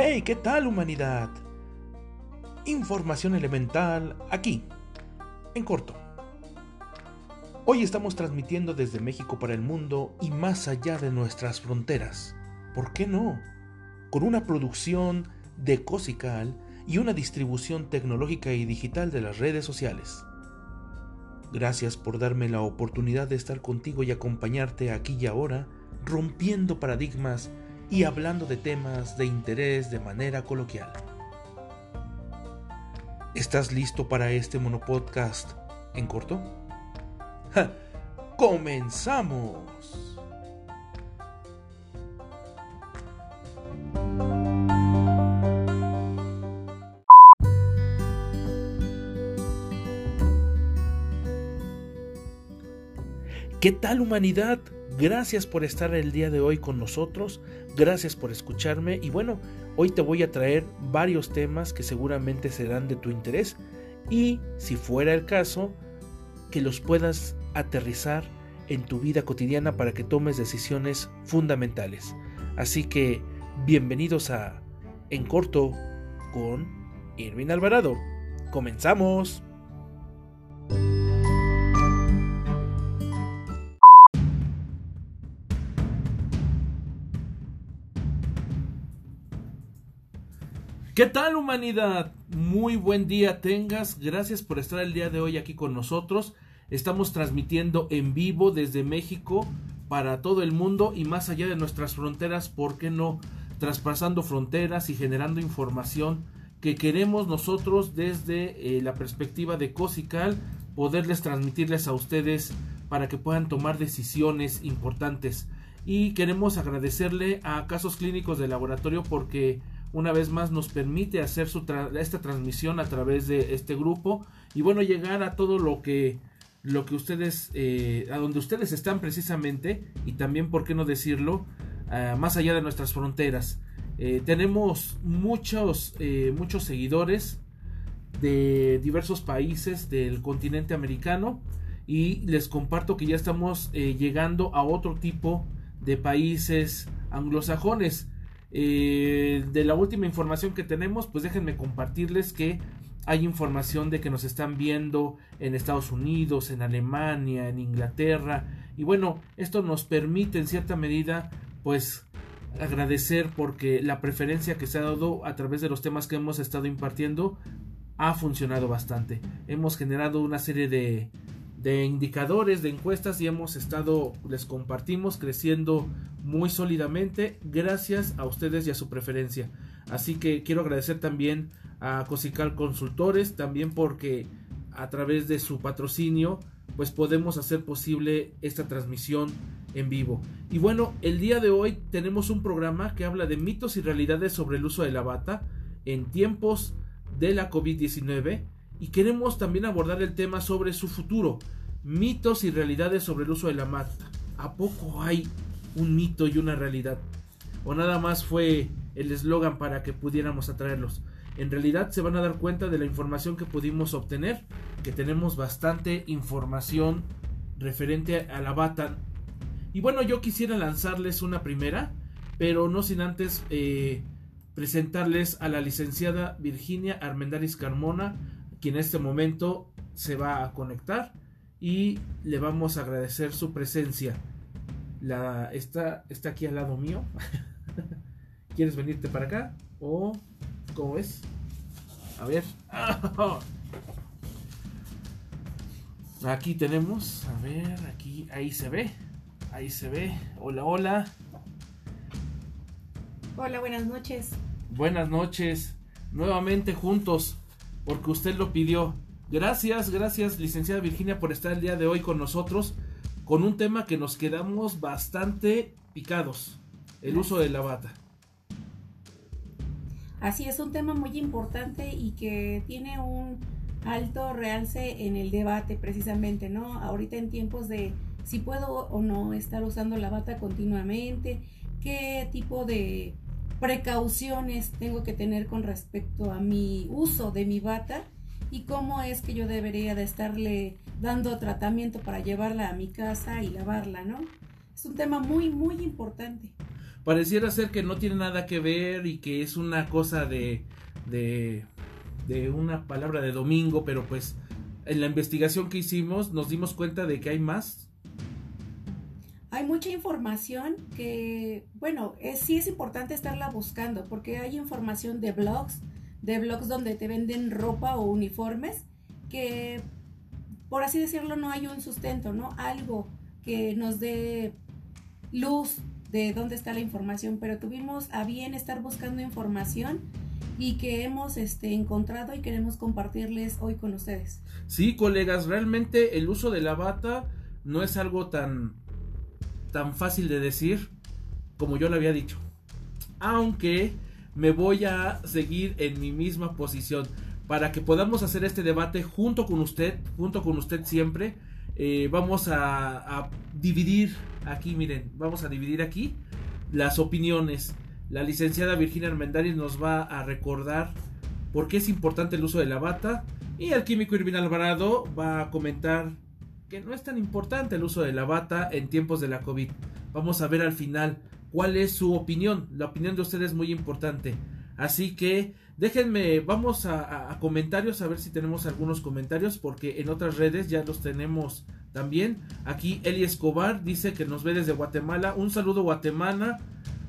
Hey, ¿qué tal humanidad? Información elemental aquí, en corto. Hoy estamos transmitiendo desde México para el mundo y más allá de nuestras fronteras. ¿Por qué no? Con una producción de Cosical y una distribución tecnológica y digital de las redes sociales. Gracias por darme la oportunidad de estar contigo y acompañarte aquí y ahora, rompiendo paradigmas y hablando de temas de interés de manera coloquial. ¿Estás listo para este monopodcast en corto? ¡Ja! ¡Comenzamos! ¿Qué tal humanidad? Gracias por estar el día de hoy con nosotros, gracias por escucharme y bueno, hoy te voy a traer varios temas que seguramente serán de tu interés y si fuera el caso, que los puedas aterrizar en tu vida cotidiana para que tomes decisiones fundamentales. Así que bienvenidos a En Corto con Irvin Alvarado. ¡Comenzamos! ¿Qué tal humanidad? Muy buen día tengas. Gracias por estar el día de hoy aquí con nosotros. Estamos transmitiendo en vivo desde México para todo el mundo y más allá de nuestras fronteras, ¿por qué no? Traspasando fronteras y generando información que queremos nosotros desde eh, la perspectiva de Cosical poderles transmitirles a ustedes para que puedan tomar decisiones importantes. Y queremos agradecerle a Casos Clínicos de Laboratorio porque una vez más nos permite hacer su esta transmisión a través de este grupo y bueno llegar a todo lo que lo que ustedes eh, a donde ustedes están precisamente y también por qué no decirlo más allá de nuestras fronteras. Eh, tenemos muchos eh, muchos seguidores de diversos países del continente americano y les comparto que ya estamos llegando a otro tipo de países anglosajones eh, de la última información que tenemos, pues déjenme compartirles que hay información de que nos están viendo en Estados Unidos, en Alemania, en Inglaterra. Y bueno, esto nos permite en cierta medida, pues agradecer porque la preferencia que se ha dado a través de los temas que hemos estado impartiendo ha funcionado bastante. Hemos generado una serie de, de indicadores, de encuestas y hemos estado, les compartimos, creciendo muy sólidamente gracias a ustedes y a su preferencia. Así que quiero agradecer también a Cosical Consultores, también porque a través de su patrocinio pues podemos hacer posible esta transmisión en vivo. Y bueno, el día de hoy tenemos un programa que habla de mitos y realidades sobre el uso de la bata en tiempos de la COVID-19 y queremos también abordar el tema sobre su futuro, mitos y realidades sobre el uso de la mata. ¿A poco hay un mito y una realidad? ¿O nada más fue el eslogan para que pudiéramos atraerlos? En realidad se van a dar cuenta de la información que pudimos obtener, que tenemos bastante información referente a la bata. Y bueno, yo quisiera lanzarles una primera, pero no sin antes eh, presentarles a la licenciada Virginia Armendaris Carmona, quien en este momento se va a conectar y le vamos a agradecer su presencia. La, está, está aquí al lado mío. ¿Quieres venirte para acá? ¿O cómo es? A ver. Aquí tenemos, a ver, aquí, ahí se ve, ahí se ve. Hola, hola. Hola, buenas noches. Buenas noches. Nuevamente juntos porque usted lo pidió. Gracias, gracias, licenciada Virginia, por estar el día de hoy con nosotros con un tema que nos quedamos bastante picados, el uso de la bata. Así es, un tema muy importante y que tiene un alto realce en el debate precisamente, ¿no? Ahorita en tiempos de si puedo o no estar usando la bata continuamente, qué tipo de precauciones tengo que tener con respecto a mi uso de mi bata y cómo es que yo debería de estarle dando tratamiento para llevarla a mi casa y lavarla, ¿no? Es un tema muy, muy importante. pareciera ser que no tiene nada que ver y que es una cosa de, de, de una palabra de domingo, pero pues en la investigación que hicimos nos dimos cuenta de que hay más. Hay mucha información que, bueno, es, sí es importante estarla buscando porque hay información de blogs, de blogs donde te venden ropa o uniformes que, por así decirlo, no hay un sustento, ¿no? Algo que nos dé luz de dónde está la información, pero tuvimos a bien estar buscando información y que hemos este, encontrado y queremos compartirles hoy con ustedes. Sí, colegas, realmente el uso de la bata no es algo tan, tan fácil de decir como yo lo había dicho. Aunque me voy a seguir en mi misma posición para que podamos hacer este debate junto con usted, junto con usted siempre. Eh, vamos a, dividir aquí, miren, vamos a dividir aquí las opiniones. La licenciada Virginia Armendáriz nos va a recordar por qué es importante el uso de la bata y el químico Irvin Alvarado va a comentar que no es tan importante el uso de la bata en tiempos de la COVID. Vamos a ver al final cuál es su opinión. La opinión de ustedes es muy importante. Así que déjenme, vamos a, a, comentarios a ver si tenemos algunos comentarios porque en otras redes ya los tenemos también. Aquí Eli Escobar dice que nos ve desde Guatemala. Un saludo Guatemala,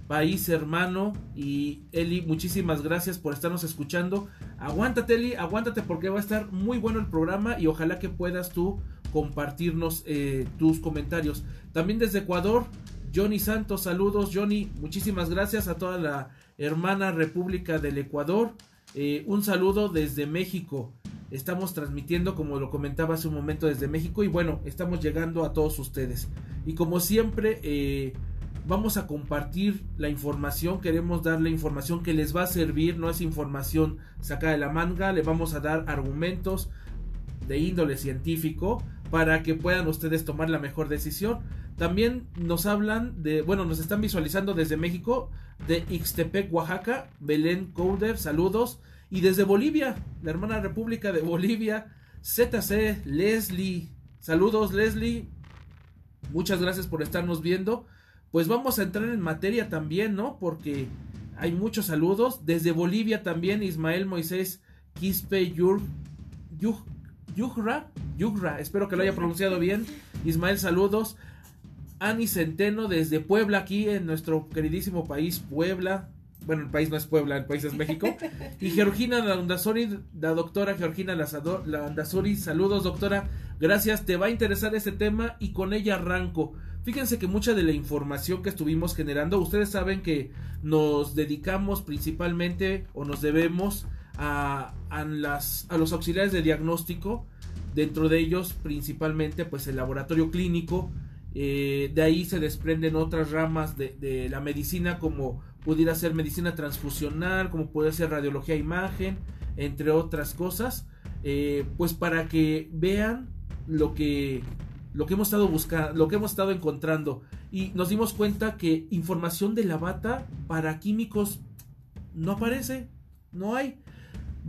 país hermano. Y Eli, muchísimas gracias por estarnos escuchando. Aguántate Eli, aguántate porque va a estar muy bueno el programa y ojalá que puedas tú compartirnos eh, tus comentarios. También desde Ecuador, Johnny Santos, saludos Johnny, muchísimas gracias a toda la hermana República del Ecuador. Eh, un saludo desde México. Estamos transmitiendo, como lo comentaba hace un momento, desde México. Y bueno, estamos llegando a todos ustedes. Y como siempre, eh, vamos a compartir la información. Queremos darle información que les va a servir. No es información sacada de la manga. Le vamos a dar argumentos de índole científico para que puedan ustedes tomar la mejor decisión. También nos hablan de, bueno, nos están visualizando desde México, de Ixtepec, Oaxaca, Belén Couder, saludos. Y desde Bolivia, la hermana República de Bolivia, ZC, Leslie, saludos Leslie, muchas gracias por estarnos viendo. Pues vamos a entrar en materia también, ¿no? Porque hay muchos saludos. Desde Bolivia también, Ismael Moisés Quispe Yur, Yugra, Yugra, espero que lo haya pronunciado bien. Ismael, saludos. Ani Centeno desde Puebla, aquí en nuestro queridísimo país, Puebla. Bueno, el país no es Puebla, el país es México. Y Georgina Landazori, la doctora Georgina Landazori, saludos doctora, gracias, te va a interesar este tema y con ella arranco. Fíjense que mucha de la información que estuvimos generando, ustedes saben que nos dedicamos principalmente o nos debemos a, las, a los auxiliares de diagnóstico, dentro de ellos principalmente pues el laboratorio clínico, eh, de ahí se desprenden otras ramas de, la medicina como pudiera ser medicina transfusional, como puede ser radiología e imagen, entre otras cosas, eh, pues para que vean lo que lo que hemos estado buscando, lo que hemos estado encontrando. Y nos dimos cuenta que información de la bata para químicos no aparece, no hay.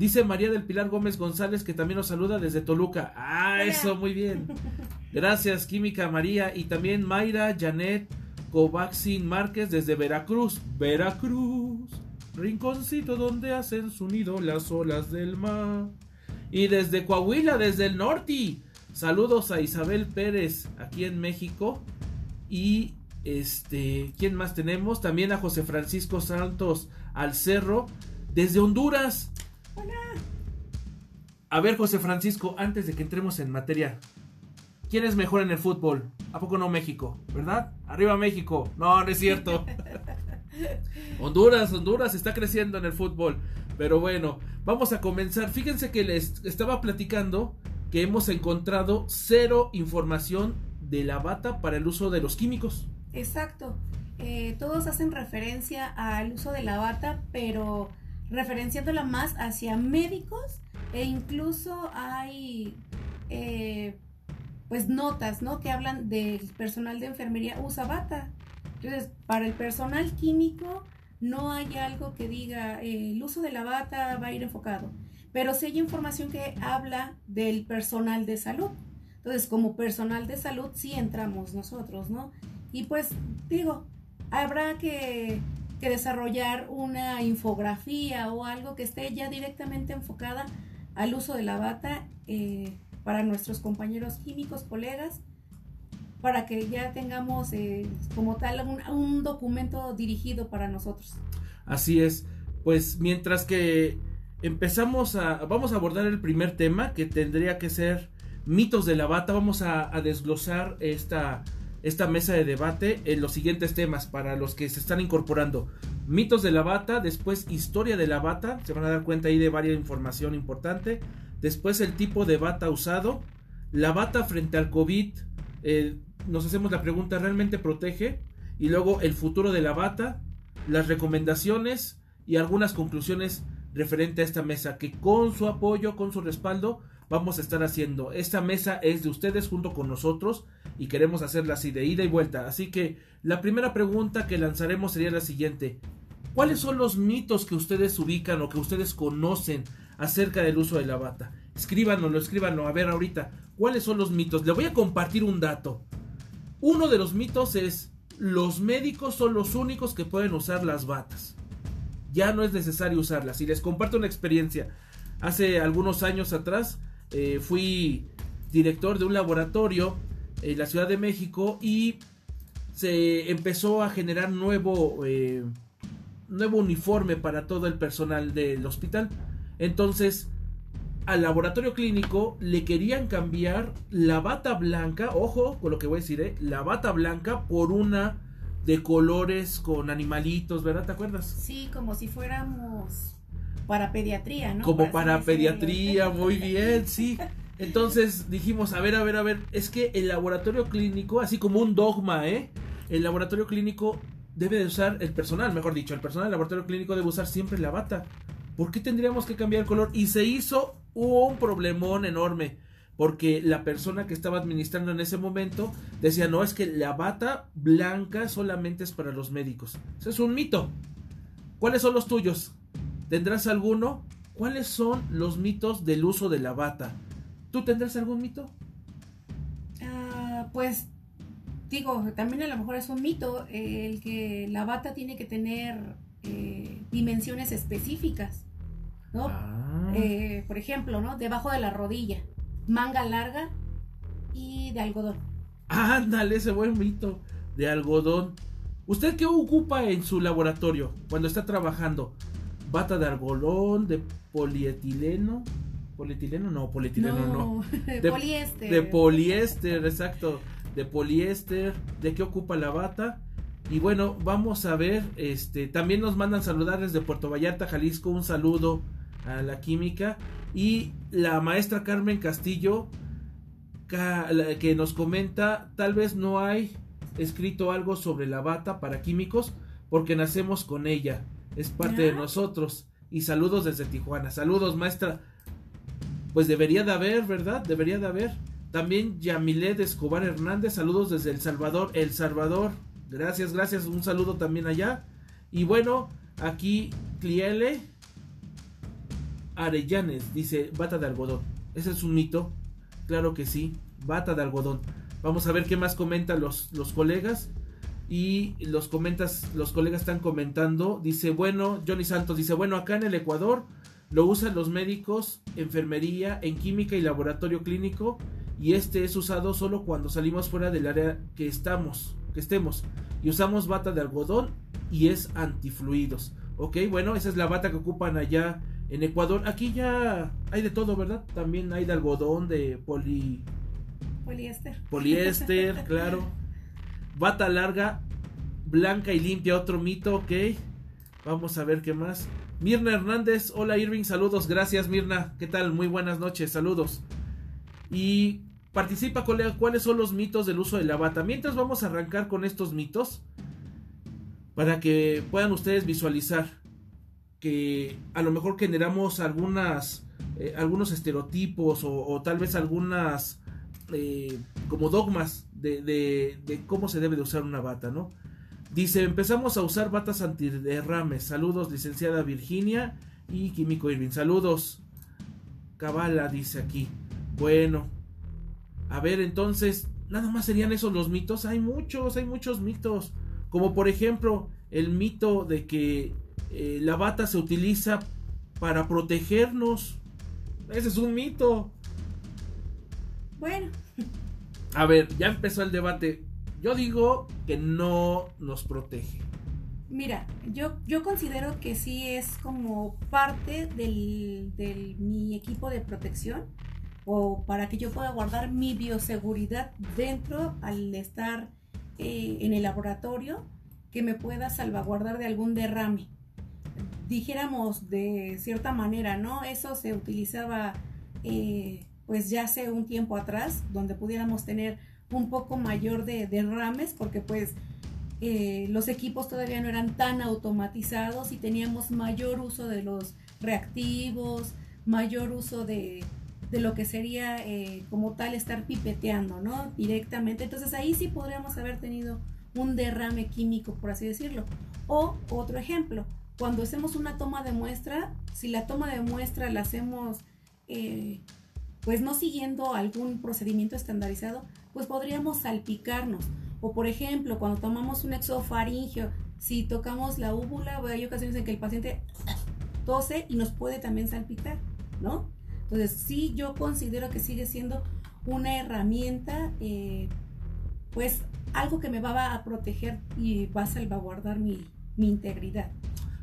Dice María del Pilar Gómez González que también nos saluda desde Toluca. Ah, Hola. eso, muy bien. Gracias, Química María. Y también Mayra Janet Covaxin Márquez desde Veracruz. Veracruz, rinconcito donde hacen su nido las olas del mar. Y desde Coahuila, desde el norte. Saludos a Isabel Pérez aquí en México. Y este, ¿quién más tenemos? También a José Francisco Santos al Cerro desde Honduras. Hola. A ver, José Francisco, antes de que entremos en materia, ¿quién es mejor en el fútbol? ¿A poco no México? ¿Verdad? Arriba México. No, no es cierto. Honduras, Honduras está creciendo en el fútbol. Pero bueno, vamos a comenzar. Fíjense que les estaba platicando que hemos encontrado cero información de la bata para el uso de los químicos. Exacto. Eh, todos hacen referencia al uso de la bata, pero referenciándola más hacia médicos e incluso hay eh, pues notas, ¿no? Que hablan del personal de enfermería usa bata. Entonces, para el personal químico no hay algo que diga eh, el uso de la bata va a ir enfocado, pero sí hay información que habla del personal de salud. Entonces, como personal de salud sí entramos nosotros, ¿no? Y pues digo, habrá que, desarrollar una infografía o algo que esté ya directamente enfocada al uso de la bata eh, para nuestros compañeros químicos, colegas, para que ya tengamos eh, como tal un, un documento dirigido para nosotros. Así es, pues mientras que empezamos a, vamos a abordar el primer tema que tendría que ser mitos de la bata, vamos a, desglosar esta, esta mesa de debate en los siguientes temas para los que se están incorporando. Mitos de la bata, después historia de la bata, se van a dar cuenta ahí de varias información importante. Después el tipo de bata usado, la bata frente al COVID, eh, nos hacemos la pregunta, ¿realmente protege? Y luego el futuro de la bata, las recomendaciones y algunas conclusiones referente a esta mesa que con su apoyo, con su respaldo, vamos a estar haciendo. Esta mesa es de ustedes junto con nosotros y queremos hacerla así de ida y vuelta. Así que la primera pregunta que lanzaremos sería la siguiente. ¿Cuáles son los mitos que ustedes ubican o que ustedes conocen acerca del uso de la bata? Escríbanoslo, escríbanlo. A ver ahorita, ¿cuáles son los mitos? Le voy a compartir un dato. Uno de los mitos es los médicos son los únicos que pueden usar las batas. Ya no es necesario usarlas. Y les comparto una experiencia. Hace algunos años atrás eh, fui director de un laboratorio en la Ciudad de México y se empezó a generar nuevo, eh, nuevo uniforme para todo el personal del hospital. Entonces, al laboratorio clínico le querían cambiar la bata blanca, ojo con lo que voy a decir, ¿eh? la bata blanca por una de colores con animalitos, ¿verdad? ¿Te acuerdas? Sí, como si fuéramos para pediatría, ¿no? Como para, pediatría, muy bien, sí. Entonces dijimos, a ver, a ver, a ver, es que el laboratorio clínico, así como un dogma, ¿eh? El laboratorio clínico debe de usar, el personal, mejor dicho, el personal del laboratorio clínico debe usar siempre la bata. ¿Por qué tendríamos que cambiar el color? Y se hizo un problemón enorme. Porque la persona que estaba administrando en ese momento decía, no, es que la bata blanca solamente es para los médicos. Eso es un mito. ¿Cuáles son los tuyos? ¿Tendrás alguno? ¿Cuáles son los mitos del uso de la bata? ¿Tú tendrás algún mito? Ah, pues digo, también a lo mejor es un mito el que la bata tiene que tener eh, dimensiones específicas. ¿no? Ah. Eh, por ejemplo, ¿no? Debajo de la rodilla, manga larga y de algodón. Ándale, ese buen mito de algodón. ¿Usted qué ocupa en su laboratorio cuando está trabajando? ¿Bata de algodón, de polietileno? ¿Polietileno? No, polietileno no. De poliéster. De poliéster, exacto. De poliéster. ¿De qué ocupa la bata? Y bueno, vamos a ver, este, también nos mandan saludar desde Puerto Vallarta, Jalisco, un saludo a la química. Y la maestra Carmen Castillo, que nos comenta, tal vez no hay escrito algo sobre la bata para químicos, porque nacemos con ella, es parte de nosotros. Y saludos desde Tijuana, saludos maestra. Pues debería de haber, ¿verdad? Debería de haber. También Yamilet Escobar Hernández, saludos desde El Salvador, El Salvador. Gracias, gracias, un saludo también allá. Y bueno, aquí Cliele Arellanes dice bata de algodón. ¿Ese es un mito? Claro que sí, bata de algodón. Vamos a ver qué más comentan los, los colegas. Y los comentas, los colegas están comentando. Dice, bueno, Johnny Santos dice, bueno, acá en el Ecuador lo usan los médicos, enfermería, en química y laboratorio clínico. Y este es usado solo cuando salimos fuera del área que estamos, que estemos. Y usamos bata de algodón y es antifluidos. Ok, bueno, esa es la bata que ocupan allá en Ecuador, aquí ya hay de todo, ¿verdad? También hay de algodón, de poli... Poliéster. Poliéster, claro. Bata larga, blanca y limpia, otro mito, ok. Vamos a ver qué más. Mirna Hernández, hola Irving, saludos, gracias Mirna, ¿qué tal? Muy buenas noches, saludos. Y participa, colega, ¿cuáles son los mitos del uso de la bata? Mientras vamos a arrancar con estos mitos, para que puedan ustedes visualizar que a lo mejor generamos algunas eh, algunos estereotipos o, tal vez algunas eh, como dogmas de, de, cómo se debe de usar una bata, ¿no? Dice, empezamos a usar batas antiderrames. Saludos, licenciada Virginia y Químico Irving. Saludos. Cabala dice aquí. Bueno. A ver, entonces, nada más serían esos los mitos. Hay muchos, hay muchos mitos. Como por ejemplo el mito de que eh, la bata se utiliza para protegernos. Ese es un mito. Bueno. A ver, ya empezó el debate. Yo digo que no nos protege. Mira, yo, yo considero que sí es como parte del, del, mi equipo de protección o para que yo pueda guardar mi bioseguridad dentro al estar eh, en el laboratorio, que me pueda salvaguardar de algún derrame. Dijéramos de cierta manera, ¿no? Eso se utilizaba eh, pues ya hace un tiempo atrás, donde pudiéramos tener un poco mayor de derrames, porque pues eh, los equipos todavía no eran tan automatizados y teníamos mayor uso de los reactivos, mayor uso de, lo que sería eh, como tal estar pipeteando, ¿no? Directamente. Entonces ahí sí podríamos haber tenido un derrame químico, por así decirlo. O otro ejemplo, cuando hacemos una toma de muestra, si la toma de muestra la hacemos eh, pues no siguiendo algún procedimiento estandarizado, pues podríamos salpicarnos o por ejemplo, cuando tomamos un exofaringio, si tocamos la úvula, hay ocasiones en que el paciente tose y nos puede también salpicar, ¿no? Entonces, sí, yo considero que sigue siendo una herramienta, eh, pues algo que me va a proteger y va a salvaguardar mi, integridad.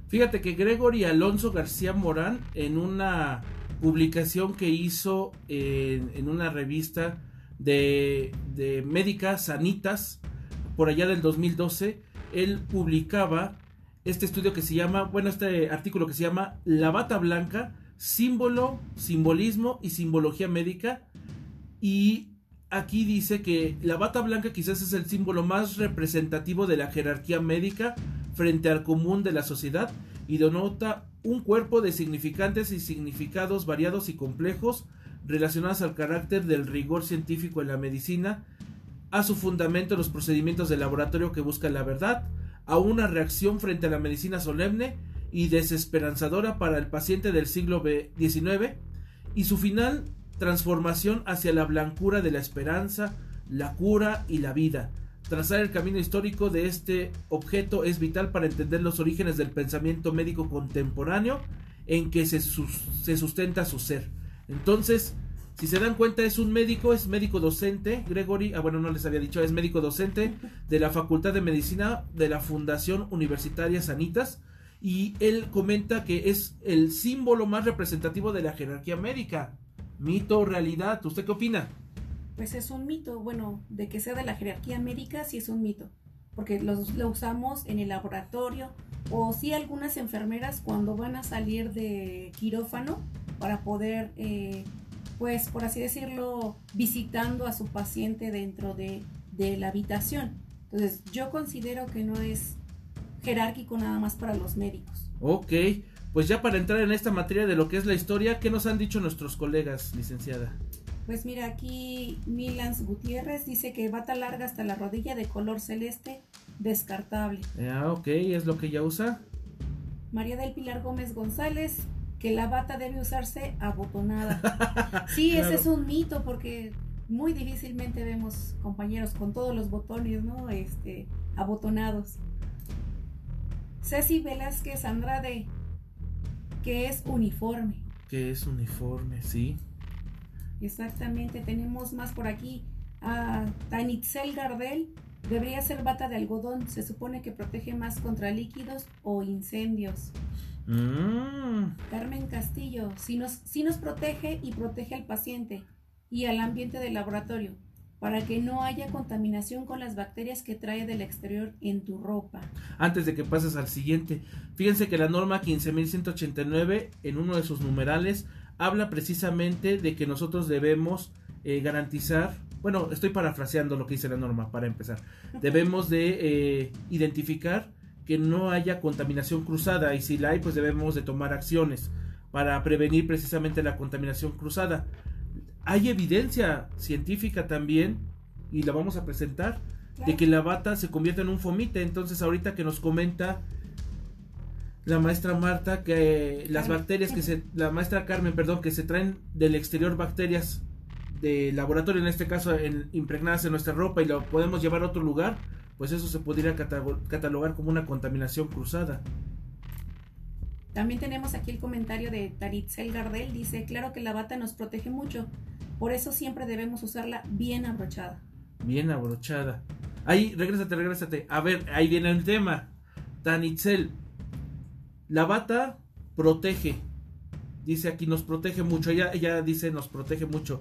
Fíjate que Gregory Alonso García Morán, en una publicación que hizo en, una revista de, de médicas sanitas, por allá del 2012, él publicaba este estudio que se llama, bueno, este artículo que se llama La bata blanca, símbolo, simbolismo y simbología médica. Y aquí dice que la bata blanca quizás es el símbolo más representativo de la jerarquía médica frente al común de la sociedad y denota un cuerpo de significantes y significados variados y complejos relacionados al carácter del rigor científico en la medicina a su fundamento los procedimientos de laboratorio que buscan la verdad, a una reacción frente a la medicina solemne y desesperanzadora para el paciente del siglo XIX, y su final transformación hacia la blancura de la esperanza, la cura y la vida. Trazar el camino histórico de este objeto es vital para entender los orígenes del pensamiento médico contemporáneo en que se, sustenta su ser. Entonces, si se dan cuenta, es un médico, es médico docente, Gregory, ah, bueno, no les había dicho, es médico docente de la Facultad de Medicina de la Fundación Universitaria Sanitas. Y él comenta que es el símbolo más representativo de la jerarquía médica. Mito realidad, ¿usted qué opina? Pues es un mito, bueno, de que sea de la jerarquía médica, sí es un mito, porque lo, lo usamos en el laboratorio, o sí algunas enfermeras cuando van a salir de quirófano para poder eh, pues por así decirlo, visitando a su paciente dentro de, la habitación. Entonces, yo considero que no es jerárquico nada más para los médicos. Ok, pues ya para entrar en esta materia de lo que es la historia, ¿qué nos han dicho nuestros colegas, licenciada? Pues mira, aquí Milans Gutiérrez dice que bata larga hasta la rodilla de color celeste, descartable. Ah, ok, es lo que ya usa. María del Pilar Gómez González, que la bata debe usarse abotonada. Sí, ese es un mito porque muy difícilmente vemos compañeros con todos los botones, ¿no? Este, abotonados. Ceci Velázquez Andrade, que es uniforme. Que es uniforme, sí. Exactamente, tenemos más por aquí. A Tanitzel Gardel, debería ser bata de algodón, se supone que protege más contra líquidos o incendios. Mm. Carmen Castillo, si nos, si nos protege y protege al paciente y al ambiente del laboratorio para que no haya contaminación con las bacterias que trae del exterior en tu ropa. Antes de que pases al siguiente, fíjense que la norma 15189 en uno de sus numerales habla precisamente de que nosotros debemos eh, garantizar, bueno, estoy parafraseando lo que dice la norma para empezar, debemos de eh, identificar que no haya contaminación cruzada y si la hay pues debemos de tomar acciones para prevenir precisamente la contaminación cruzada. Hay evidencia científica también y la vamos a presentar de que la bata se convierte en un fomite. Entonces ahorita que nos comenta la maestra Marta que las bacterias que se la maestra Carmen, perdón, que se traen del exterior bacterias de laboratorio en este caso en, impregnadas en nuestra ropa y lo podemos llevar a otro lugar, pues eso se podría catalogar como una contaminación cruzada. También tenemos aquí el comentario de Taritzel Gardel, dice, claro que la bata nos protege mucho, por eso siempre debemos usarla bien abrochada. Bien abrochada. Ahí, regrésate, regrésate. A ver, ahí viene el tema. Tanitzel, la bata protege. Dice aquí, nos protege mucho. Ella, ella dice, nos protege mucho.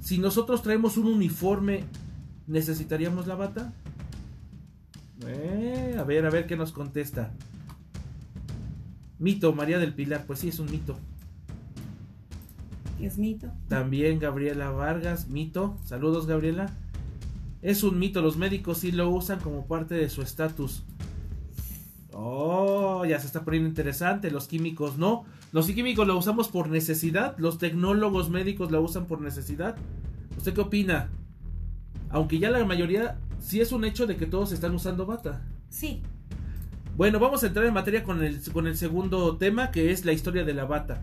Si nosotros traemos un uniforme, ¿necesitaríamos la bata? Eh, a ver, a ver qué nos contesta. Mito, María del Pilar, pues sí, es un mito. Es mito. También Gabriela Vargas, mito. Saludos, Gabriela. Es un mito, los médicos sí lo usan como parte de su estatus. Oh, ya se está poniendo interesante. Los químicos no. Los químicos lo usamos por necesidad. Los tecnólogos médicos lo usan por necesidad. ¿Usted qué opina? Aunque ya la mayoría, sí es un hecho de que todos están usando bata. Sí, bueno, vamos a entrar en materia con el, con el segundo tema, que es la historia de la bata.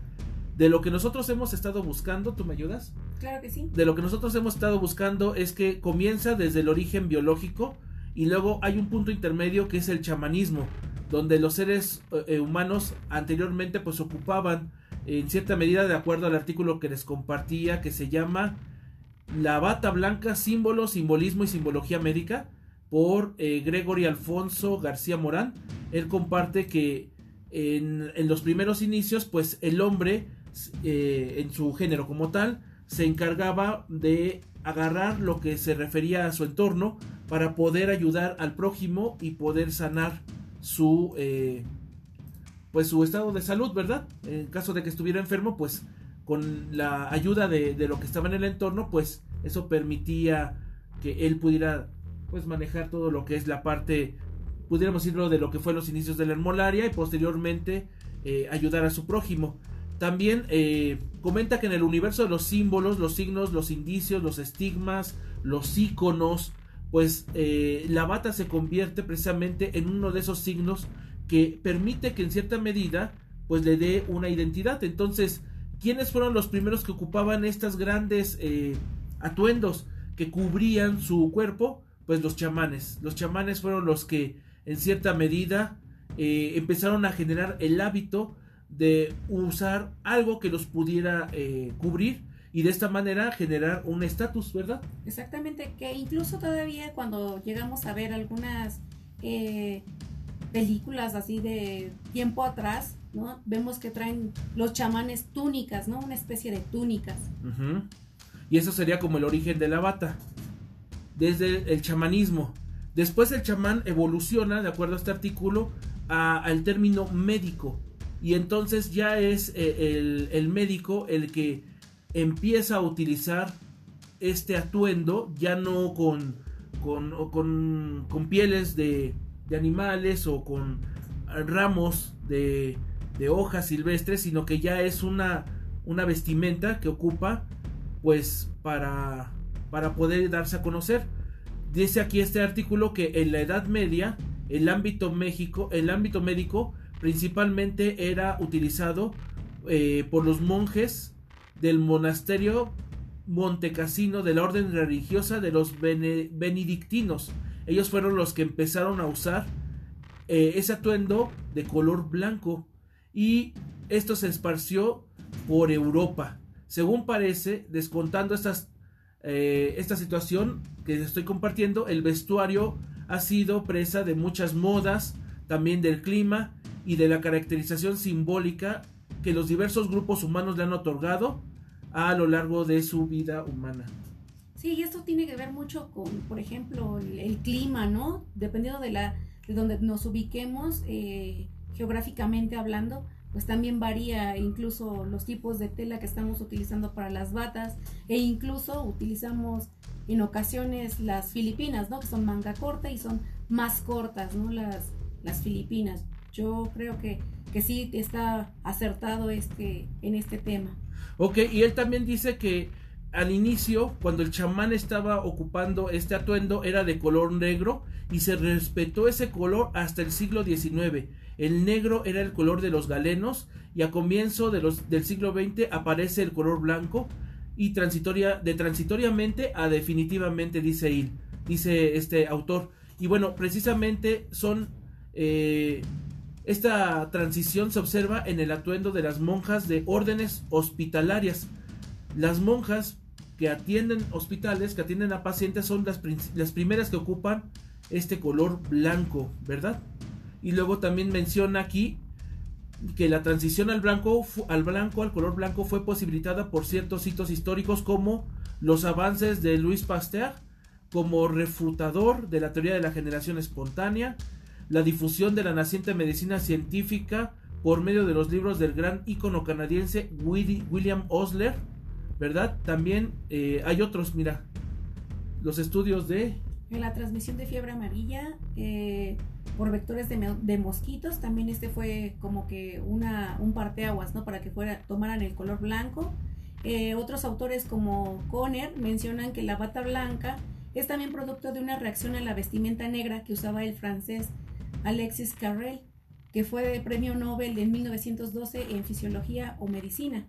De lo que nosotros hemos estado buscando, ¿tú me ayudas? Claro que sí. De lo que nosotros hemos estado buscando es que comienza desde el origen biológico y luego hay un punto intermedio que es el chamanismo, donde los seres eh, humanos anteriormente pues ocupaban en cierta medida de acuerdo al artículo que les compartía que se llama La bata blanca, símbolo, simbolismo y simbología médica por eh, Gregory Alfonso García Morán. Él comparte que en, los primeros inicios, pues el hombre, eh, en su género como tal, se encargaba de agarrar lo que se refería a su entorno para poder ayudar al prójimo y poder sanar su eh, pues su estado de salud, ¿verdad? En caso de que estuviera enfermo, pues con la ayuda de, de lo que estaba en el entorno, pues eso permitía que él pudiera pues manejar todo lo que es la parte, pudiéramos decirlo, de lo que fue los inicios de la hermolaria y posteriormente eh, ayudar a su prójimo. También eh, comenta que en el universo de los símbolos, los signos, los indicios, los estigmas, los iconos, pues eh, la bata se convierte precisamente en uno de esos signos que permite que en cierta medida pues le dé una identidad. Entonces, ¿quiénes fueron los primeros que ocupaban estas grandes atuendos que cubrían su cuerpo? pues los chamanes. Los chamanes fueron los que en cierta medida eh, empezaron a generar el hábito de usar algo que los pudiera eh, cubrir y de esta manera generar un estatus, ¿verdad? Exactamente, que incluso todavía cuando llegamos a ver algunas eh, películas así de tiempo atrás, ¿no? Vemos que traen los chamanes túnicas, ¿no? Una especie de túnicas. Y eso sería como el origen de la bata desde el chamanismo. Después el chamán evoluciona, de acuerdo a este artículo, al término médico. Y entonces ya es eh, el, médico el que empieza a utilizar este atuendo, ya no con, con, con, pieles de, de, animales o con ramos de, de, hojas silvestres, sino que ya es una, una vestimenta que ocupa pues para para poder darse a conocer. Dice aquí este artículo que en la Edad Media el ámbito México, el ámbito médico principalmente era utilizado eh, por los monjes del monasterio Montecasino de la orden religiosa de los benedictinos. Ellos fueron los que empezaron a usar eh, ese atuendo de color blanco y esto se esparció por Europa. Según parece, descontando eh, esta situación que estoy compartiendo, el vestuario ha sido presa de muchas modas, también del clima y de la caracterización simbólica que los diversos grupos humanos le han otorgado a lo largo de su vida humana. Sí, y esto tiene que ver mucho con, por ejemplo, el, clima, ¿no? Dependiendo de la de donde nos ubiquemos eh, geográficamente hablando, pues también varía incluso los tipos de tela que estamos utilizando para las batas e incluso utilizamos en ocasiones las filipinas, ¿no? Que son manga corta y son más cortas, ¿no? Las, las filipinas. Yo creo que, que sí está acertado este, en este tema. Ok, y él también dice que al inicio, cuando el chamán estaba ocupando este atuendo, era de color negro y se respetó ese color hasta el siglo XIX el negro era el color de los galenos y a comienzo del siglo XX aparece el color blanco y de transitoriamente a definitivamente, dice él, dice este autor. Y bueno, precisamente son... Eh, esta transición se observa en el atuendo de las monjas de órdenes hospitalarias. Las monjas que atienden hospitales, que atienden a pacientes, son las, las primeras que ocupan este color blanco, ¿verdad? Y luego también menciona aquí que la transición al blanco, al blanco, al color blanco, fue posibilitada por ciertos hitos históricos como los avances de Louis Pasteur como refutador de la teoría de la generación espontánea, la difusión de la naciente medicina científica por medio de los libros del gran ícono canadiense William Osler, ¿verdad? También eh, hay otros, mira, los estudios de... La transmisión de fiebre amarilla eh, por vectores de, mosquitos, también este fue como que una, un parteaguas, ¿no? Para que fuera, tomaran el color blanco. Eh, otros autores como Conner mencionan que la bata blanca es también producto de una reacción a la vestimenta negra que usaba el francés Alexis Carrel, que fue de premio Nobel en 1912 en fisiología o medicina.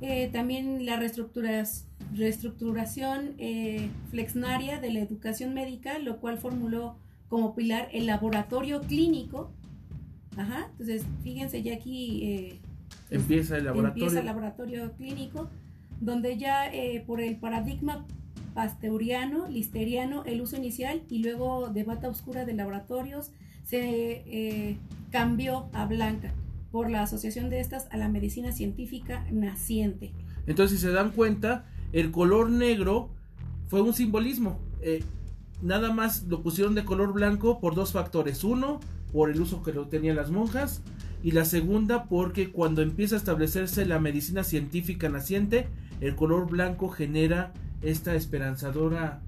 Eh, también la reestructuración eh, flexnaria de la educación médica, lo cual formuló como pilar el laboratorio clínico. Ajá, entonces fíjense ya aquí eh, empieza el laboratorio. Empieza el laboratorio clínico, donde ya por el paradigma pasteuriano, listeriano, el uso inicial y luego de bata oscura de laboratorios se eh, cambió a blanca por la asociación de estas a la medicina científica naciente. Entonces, si se dan cuenta, el color negro fue un simbolismo. Eh, nada más lo pusieron de color blanco por dos factores. Uno, por el uso que lo tenían las monjas. Y la segunda, porque cuando empieza a establecerse la medicina científica naciente, el color blanco genera esta esperanzadora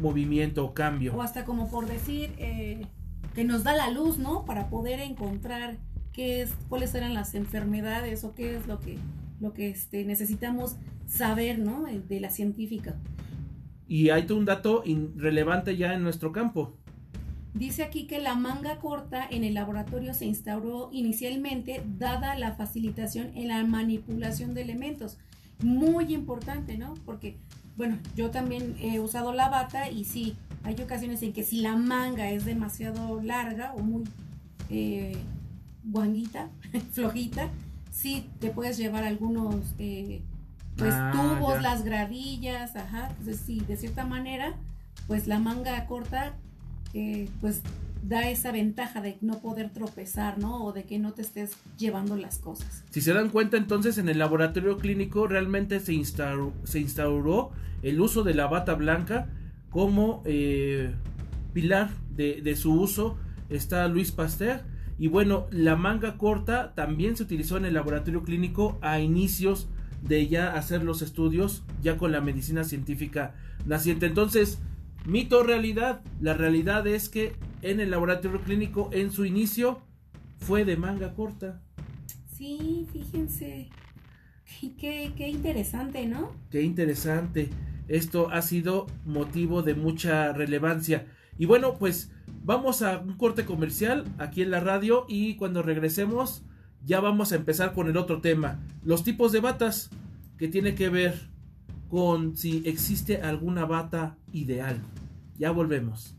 movimiento o cambio. O hasta como por decir, eh, que nos da la luz, ¿no? Para poder encontrar qué es, cuáles eran las enfermedades o qué es lo que, lo que este, necesitamos saber, ¿no? De la científica. Y hay un dato relevante ya en nuestro campo. Dice aquí que la manga corta en el laboratorio se instauró inicialmente dada la facilitación en la manipulación de elementos. Muy importante, ¿no? Porque, bueno, yo también he usado la bata y sí, hay ocasiones en que si la manga es demasiado larga o muy eh, guanguita, flojita, sí te puedes llevar algunos eh, pues ah, tubos, las gravillas, ajá. Entonces sí, de cierta manera, pues la manga corta, eh, pues da esa ventaja de no poder tropezar, ¿no? O de que no te estés llevando las cosas. Si se dan cuenta, entonces en el laboratorio clínico realmente se instauró, el uso de la bata blanca como eh, pilar de, su uso está Luis Pasteur. Y bueno, la manga corta también se utilizó en el laboratorio clínico a inicios de ya hacer los estudios ya con la medicina científica naciente. Entonces, mito o realidad, la realidad es que en el laboratorio clínico en su inicio fue de manga corta. Sí, fíjense. Qué, qué interesante, ¿no? Qué interesante esto ha sido motivo de mucha relevancia. Y bueno, pues vamos a un corte comercial aquí en la radio y cuando regresemos ya vamos a empezar con el otro tema, los tipos de batas que tiene que ver con si existe alguna bata ideal. Ya volvemos.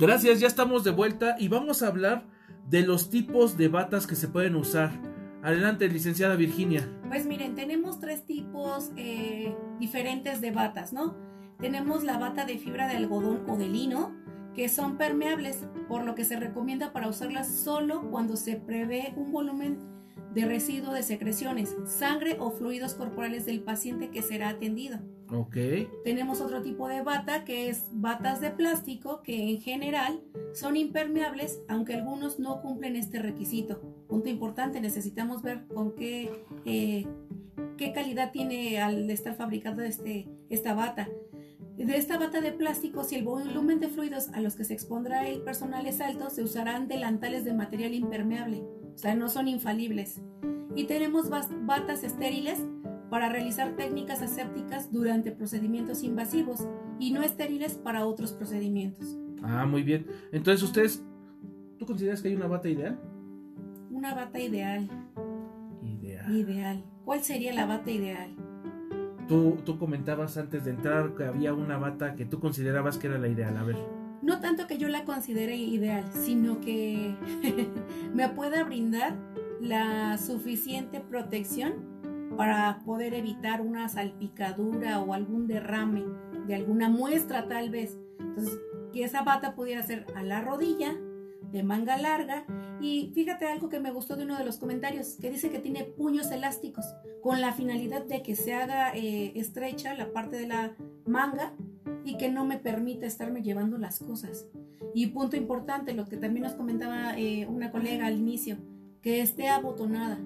Gracias, ya estamos de vuelta y vamos a hablar de los tipos de batas que se pueden usar. Adelante, licenciada Virginia. Pues miren, tenemos tres tipos eh, diferentes de batas, ¿no? Tenemos la bata de fibra de algodón o de lino, que son permeables, por lo que se recomienda para usarlas solo cuando se prevé un volumen de residuo de secreciones, sangre o fluidos corporales del paciente que será atendido. Ok. Tenemos otro tipo de bata que es batas de plástico que en general son impermeables, aunque algunos no cumplen este requisito. Punto importante, necesitamos ver con qué, eh, qué calidad tiene al estar fabricado este, esta bata. De esta bata de plástico, si el volumen de fluidos a los que se expondrá el personal es alto, se usarán delantales de material impermeable, o sea, no son infalibles. Y tenemos batas estériles para realizar técnicas asépticas durante procedimientos invasivos y no estériles para otros procedimientos. Ah, muy bien. Entonces, ustedes, ¿tú consideras que hay una bata ideal? Una bata ideal. Ideal. Ideal. ¿Cuál sería la bata ideal? Tú, tú comentabas antes de entrar que había una bata que tú considerabas que era la ideal. A ver. No tanto que yo la considere ideal, sino que me pueda brindar la suficiente protección para poder evitar una salpicadura o algún derrame de alguna muestra tal vez. Entonces, que esa bata pudiera ser a la rodilla, de manga larga. Y fíjate algo que me gustó de uno de los comentarios, que dice que tiene puños elásticos, con la finalidad de que se haga eh, estrecha la parte de la manga y que no me permita estarme llevando las cosas. Y punto importante, lo que también nos comentaba eh, una colega al inicio, que esté abotonada.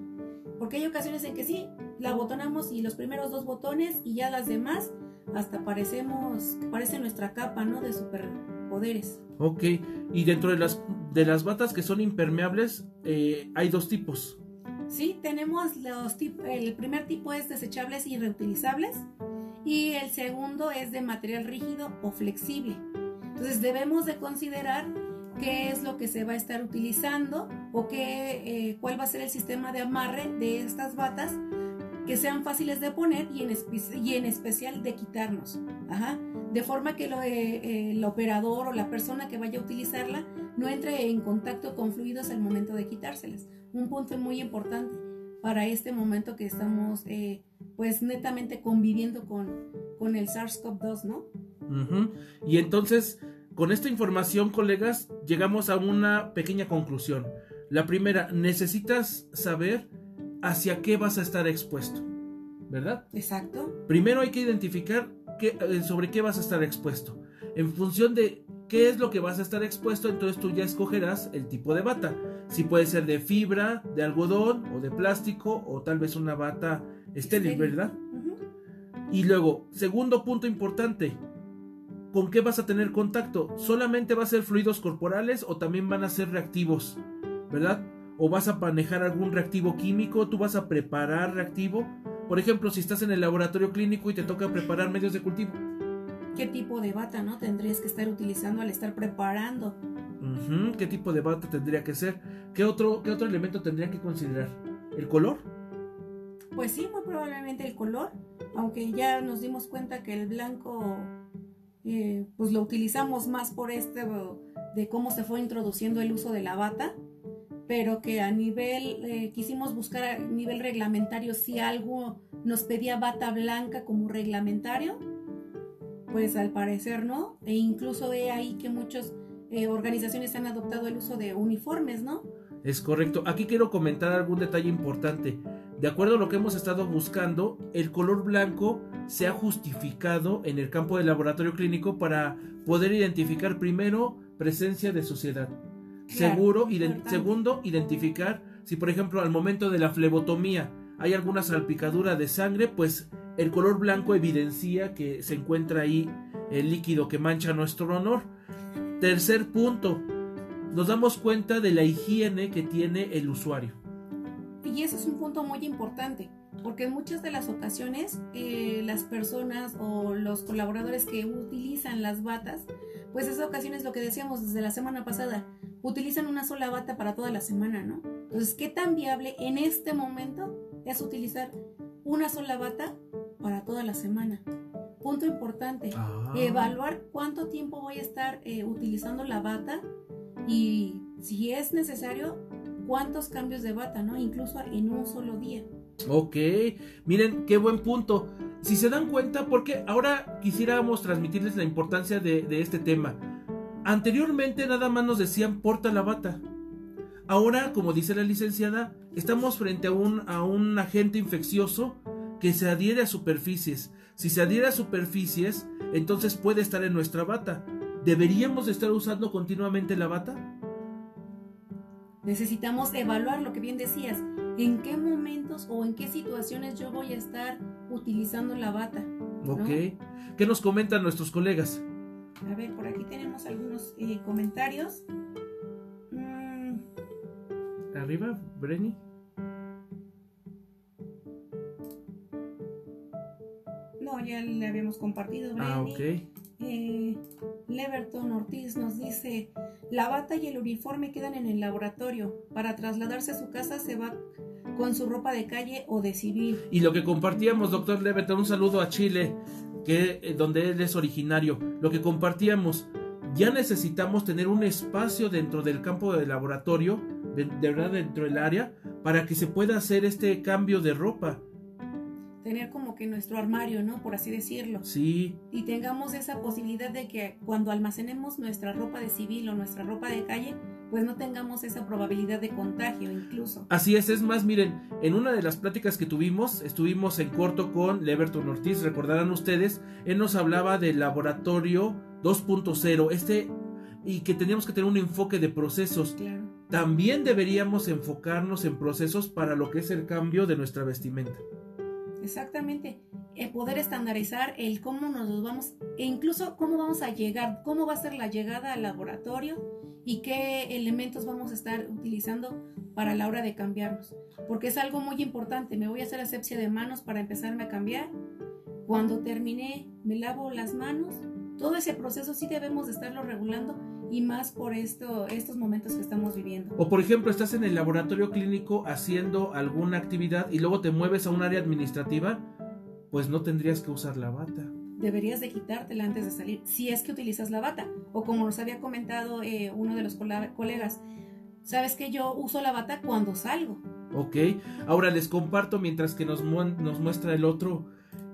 Porque hay ocasiones en que sí, la abotonamos y los primeros dos botones y ya las demás hasta parecemos, parece nuestra capa, ¿no? De superpoderes. Ok, y dentro de las, de las batas que son impermeables, eh, hay dos tipos. Sí, tenemos los tipos, el primer tipo es desechables y reutilizables y el segundo es de material rígido o flexible. Entonces debemos de considerar qué es lo que se va a estar utilizando o qué, eh, cuál va a ser el sistema de amarre de estas batas que sean fáciles de poner y en, y en especial de quitarnos. De forma que eh, el operador o la persona que vaya a utilizarla no entre en contacto con fluidos al momento de quitárselas. Un punto muy importante para este momento que estamos eh, pues netamente conviviendo con, con el SARS-CoV-2, ¿no? Y entonces, con esta información, colegas, llegamos a una pequeña conclusión. La primera, necesitas saber hacia qué vas a estar expuesto, ¿verdad? Exacto. Primero hay que identificar qué, eh, sobre qué vas a estar expuesto. En función de qué es lo que vas a estar expuesto, entonces tú ya escogerás el tipo de bata. Si puede ser de fibra, de algodón o de plástico o tal vez una bata estéril, ¿verdad? Y luego, segundo punto importante, ¿con qué vas a tener contacto? ¿Solamente va a ser fluidos corporales o también van a ser reactivos? ¿Verdad? O vas a manejar algún reactivo químico, tú vas a preparar reactivo. Por ejemplo, si estás en el laboratorio clínico y te toca preparar medios de cultivo. ¿Qué tipo de bata no tendrías que estar utilizando al estar preparando? ¿Qué tipo de bata tendría que ser? ¿Qué otro, ¿Qué otro elemento tendría que considerar? ¿El color? Pues sí, muy probablemente el color, aunque ya nos dimos cuenta que el blanco eh, pues lo utilizamos más por este de cómo se fue introduciendo el uso de la bata pero que a nivel, eh, quisimos buscar a nivel reglamentario si algo nos pedía bata blanca como reglamentario, pues al parecer no, e incluso he ahí que muchas eh, organizaciones han adoptado el uso de uniformes, ¿no? Es correcto. Aquí quiero comentar algún detalle importante. De acuerdo a lo que hemos estado buscando, el color blanco se ha justificado en el campo del laboratorio clínico para poder identificar primero presencia de suciedad Seguro, segundo, identificar si por ejemplo al momento de la flebotomía hay alguna salpicadura de sangre, pues el color blanco evidencia que se encuentra ahí el líquido que mancha nuestro honor. Tercer punto, nos damos cuenta de la higiene que tiene el usuario. Y ese es un punto muy importante, porque en muchas de las ocasiones eh, las personas o los colaboradores que utilizan las batas, pues esa ocasión es lo que decíamos desde la semana pasada, utilizan una sola bata para toda la semana, ¿no? Entonces, ¿qué tan viable en este momento es utilizar una sola bata para toda la semana? Punto importante, ah. evaluar cuánto tiempo voy a estar eh, utilizando la bata y si es necesario, cuántos cambios de bata, ¿no? Incluso en un solo día. Ok, miren, qué buen punto. Si se dan cuenta, porque ahora quisiéramos transmitirles la importancia de, de este tema. Anteriormente nada más nos decían porta la bata. Ahora, como dice la licenciada, estamos frente a un, a un agente infeccioso que se adhiere a superficies. Si se adhiere a superficies, entonces puede estar en nuestra bata. ¿Deberíamos estar usando continuamente la bata? Necesitamos evaluar lo que bien decías. ¿En qué momentos o en qué situaciones yo voy a estar utilizando la bata? Ok. ¿Qué nos comentan nuestros colegas? A ver, por aquí tenemos algunos eh, comentarios. Mm. Arriba, Brenny. ya le habíamos compartido. Ah, Brenny. ok. Eh, Leverton Ortiz nos dice, la bata y el uniforme quedan en el laboratorio. Para trasladarse a su casa se va con su ropa de calle o de civil. Y lo que compartíamos, doctor Leverton, un saludo a Chile, que eh, donde él es originario. Lo que compartíamos, ya necesitamos tener un espacio dentro del campo de laboratorio, de, de verdad dentro del área, para que se pueda hacer este cambio de ropa. Tener como que nuestro armario, ¿no? Por así decirlo. Sí, Y tengamos esa posibilidad de que cuando almacenemos nuestra ropa de civil o nuestra ropa de calle, pues no tengamos esa probabilidad de contagio incluso. Así es, es más, miren, en una de las pláticas que tuvimos, estuvimos en corto con Leverton Ortiz, recordarán ustedes, él nos hablaba del laboratorio 2.0, este, y que teníamos que tener un enfoque de procesos. Claro. También deberíamos enfocarnos en procesos para lo que es el cambio de nuestra vestimenta. Exactamente. El poder estandarizar el cómo nos vamos, e incluso cómo vamos a llegar, cómo va a ser la llegada al laboratorio y qué elementos vamos a estar utilizando para la hora de cambiarnos. Porque es algo muy importante. Me voy a hacer asepsia de manos para empezarme a cambiar. Cuando terminé, me lavo las manos. Todo ese proceso sí debemos de estarlo regulando y más por esto, estos momentos que estamos viviendo. O por ejemplo, estás en el laboratorio clínico haciendo alguna actividad y luego te mueves a un área administrativa, pues no tendrías que usar la bata. deberías de quitártela antes de salir, si es que utilizas la bata. O como nos había comentado eh, uno de los colegas, sabes que yo uso la bata cuando salgo. Ok, ahora les comparto mientras que nos, mu- nos muestra el otro,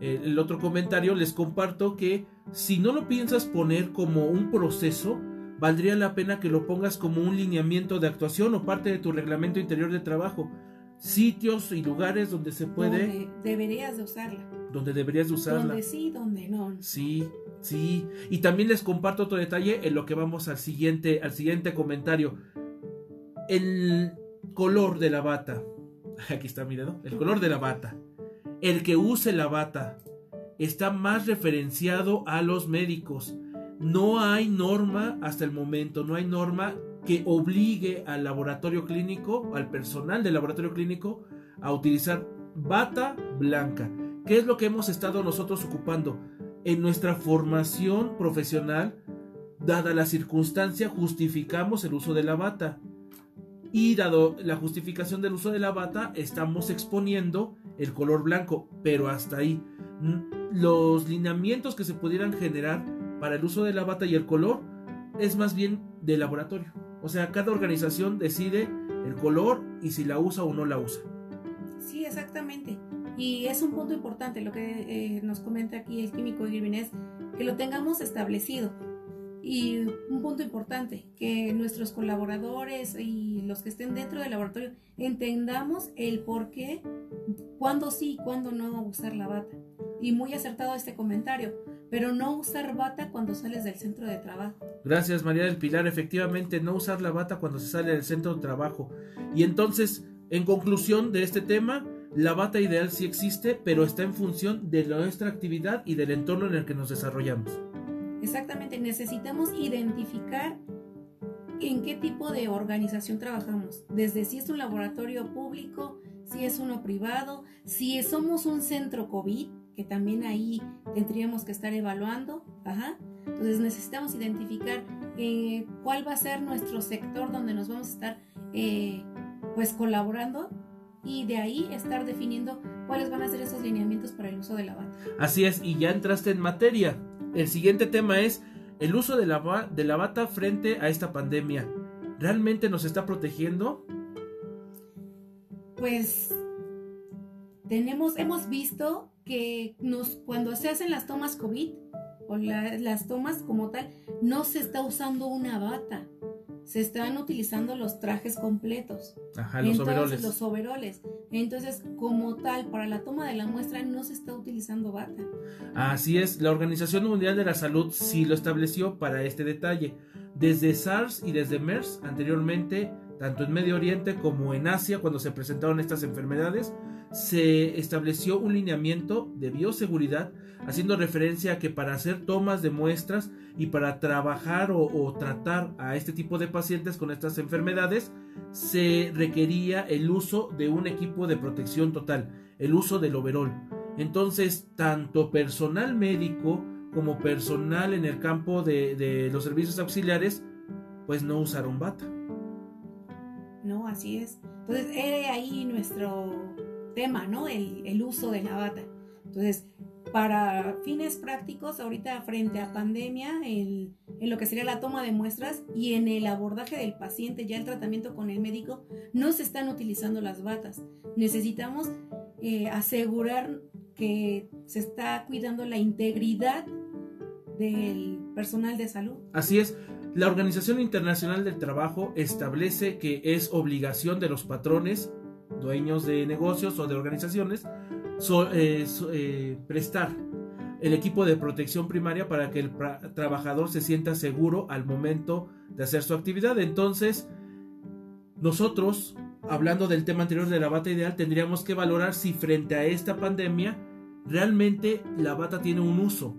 eh, el otro comentario, les comparto que si no lo piensas poner como un proceso, valdría la pena que lo pongas como un lineamiento de actuación o parte de tu reglamento interior de trabajo. Sitios y lugares donde se puede, Donde deberías de usarla. donde deberías de usarla. Donde sí, donde no. Sí, sí. Y también les comparto otro detalle en lo que vamos al siguiente, al siguiente comentario. El color de la bata. Aquí está mi dedo. El color de la bata. El que use la bata está más referenciado a los médicos. No hay norma hasta el momento, no hay norma que obligue al laboratorio clínico, al personal del laboratorio clínico, a utilizar bata blanca. ¿Qué es lo que hemos estado nosotros ocupando? En nuestra formación profesional, dada la circunstancia, justificamos el uso de la bata. Y dado la justificación del uso de la bata, estamos exponiendo el color blanco, pero hasta ahí. Los lineamientos que se pudieran generar para el uso de la bata y el color es más bien de laboratorio. O sea, cada organización decide el color y si la usa o no la usa. Sí, exactamente. Y es un punto importante lo que eh, nos comenta aquí el químico Irving es que lo tengamos establecido. Y un punto importante, que nuestros colaboradores y los que estén dentro del laboratorio entendamos el por qué, cuándo sí y cuándo no usar la bata. Y muy acertado este comentario, pero no usar bata cuando sales del centro de trabajo. Gracias María del Pilar. Efectivamente, no usar la bata cuando se sale del centro de trabajo. Y entonces, en conclusión de este tema, la bata ideal sí existe, pero está en función de nuestra actividad y del entorno en el que nos desarrollamos. Exactamente, necesitamos identificar en qué tipo de organización trabajamos, desde si es un laboratorio público, si es uno privado, si somos un centro COVID, que también ahí tendríamos que estar evaluando, ajá. Entonces necesitamos identificar eh, cuál va a ser nuestro sector donde nos vamos a estar eh, pues colaborando y de ahí estar definiendo cuáles van a ser esos lineamientos para el uso de la bata. Así es, y ya entraste en materia. El siguiente tema es el uso de la, de la bata frente a esta pandemia. ¿Realmente nos está protegiendo? pues tenemos, hemos visto que nos, cuando se hacen las tomas COVID o la- las tomas como tal, no se está usando una bata, se están utilizando los trajes completos. Ajá, los Entonces, overoles. los overoles. Entonces, como tal, para la toma de la muestra no se está utilizando bata. Así es, la Organización Mundial de la Salud sí lo estableció para este detalle. Desde SARS y desde MERS anteriormente, tanto en Medio Oriente como en Asia, cuando se presentaron estas enfermedades, se estableció un lineamiento de bioseguridad haciendo referencia a que para hacer tomas de muestras y para trabajar o, tratar a este tipo de pacientes con estas enfermedades, se requería el uso de un equipo de protección total, el uso del overol. Entonces, tanto personal médico como personal en el campo de, los servicios auxiliares, pues no usaron bata. No, así es. Entonces, era ahí nuestro tema, ¿no? El, el uso de la bata. Entonces, para fines prácticos, ahorita frente a pandemia, en lo que sería la toma de muestras y en el abordaje del paciente, ya el tratamiento con el médico, no se están utilizando las batas. Necesitamos eh, asegurar que se está cuidando la integridad del personal de salud. Así es. La Organización Internacional del Trabajo establece que es obligación de los patrones, dueños de negocios o de organizaciones, eh, eh, prestar el equipo de protección primaria para que el trabajador se sienta seguro al momento de hacer su actividad. Entonces, nosotros, hablando del tema anterior de la bata ideal, tendríamos que valorar si frente a esta pandemia realmente la bata tiene un uso.